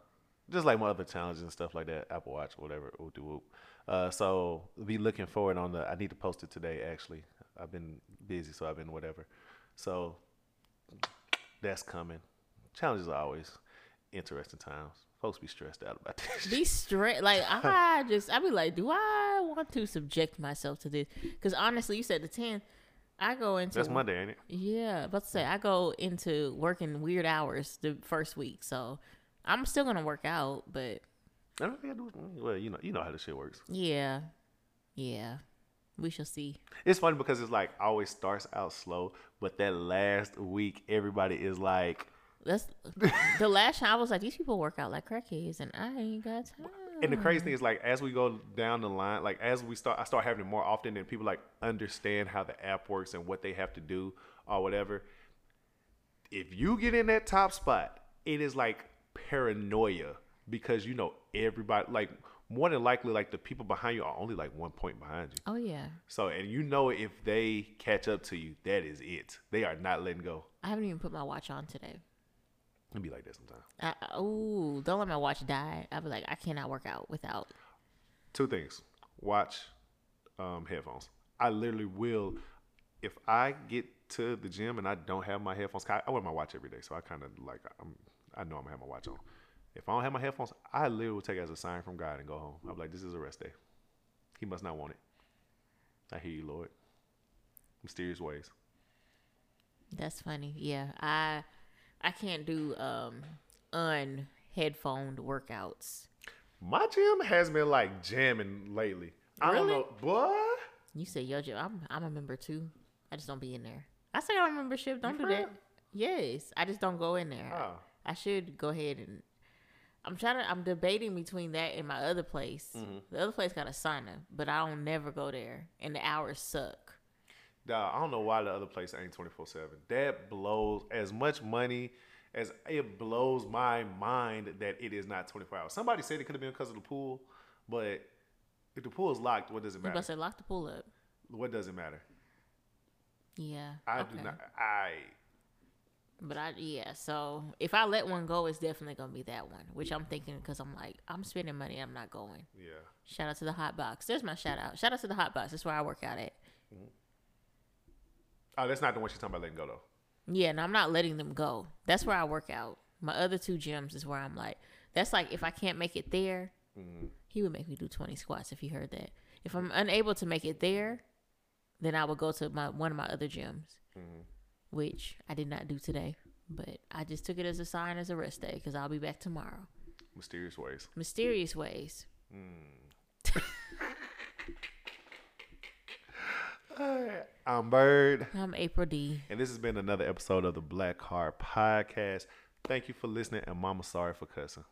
just like my other challenges and stuff like that, Apple Watch, whatever, whoop de whoop. Uh, so be looking forward on the. I need to post it today. Actually, I've been busy, so I've been whatever. So that's coming. Challenges are always interesting times. Folks be stressed out about this. Be straight. Like I just, I be like, do I want to subject myself to this? Because honestly, you said the 10th. I go into That's Monday, ain't it? Yeah, about to say I go into working weird hours the first week, so I'm still gonna work out, but I don't think I do. Well, you know, you know how this shit works. yeah, yeah, we shall see. It's funny because it's like always starts out slow, but that last week everybody is like That's the last time I was like, these people work out like crackheads, and I ain't got time. And the crazy thing is, like, as we go down the line, like, as we start, I start having it more often, and people like understand how the app works and what they have to do or whatever. If you get in that top spot, it is like paranoia because you know everybody, like, more than likely, like the people behind you are only like one point behind you. Oh yeah, So, and you know, if they catch up to you, that is it. They are not letting go. I haven't even put my watch on today. It'd be like that sometimes. Oh, don't let my watch die. I'll be like, I cannot work out without. two things watch um, headphones i literally will if i get to the gym and i don't have my headphones I, I wear my watch every day so i kind of like I'm, i know i'm gonna have my watch on if i don't have my headphones i literally will take it as a sign from god and go home i'm like this is a rest day he must not want it i hear you lord mysterious ways That's funny. Yeah, I I can't do um un headphoned workouts. my gym has been like jamming lately i don't Really? know boy You say yo, Joe, I'm I'm a member too. I just don't be in there. I say I'm a membership. Don't do that. Yes, I just don't go in there. Oh. I should go ahead and. I'm trying to. I'm debating between that and my other place. Mm-hmm. The other place got a sauna, but I don't never go there, and the hours suck. Dawg, I don't know why the other place ain't 24 7. That blows as much money as it blows my mind that it is not 24 hours. Somebody said it could have been because of the pool, but if the pool is locked, what does it matter? to say lock the pool up? What does it matter? Yeah, I okay. do not. I But I yeah, so if I let one go, it's definitely gonna be that one, which I'm thinking because I'm like I'm spending money, I'm not going. yeah. Shout out to the hot box. There's my shout out. Shout out to the hot box. That's where I work out at. Oh, that's not the one she's talking about letting go though. Yeah, and I'm not letting them go. That's where I work out. My other two gyms is where I'm like, that's like if I can't make it there, mm-hmm. he would make me do 20 squats if he heard that. If I'm unable to make it there, then I would go to my one of my other gyms, mm-hmm. Which I did not do today. But I just took it as a sign as a rest day because I'll be back tomorrow. Mysterious ways. Mysterious ways. Hmm. I'm Bird, I'm April D. and this has been another episode of the Black Heart Podcast. Thank you for listening, and Mama, sorry for cussing.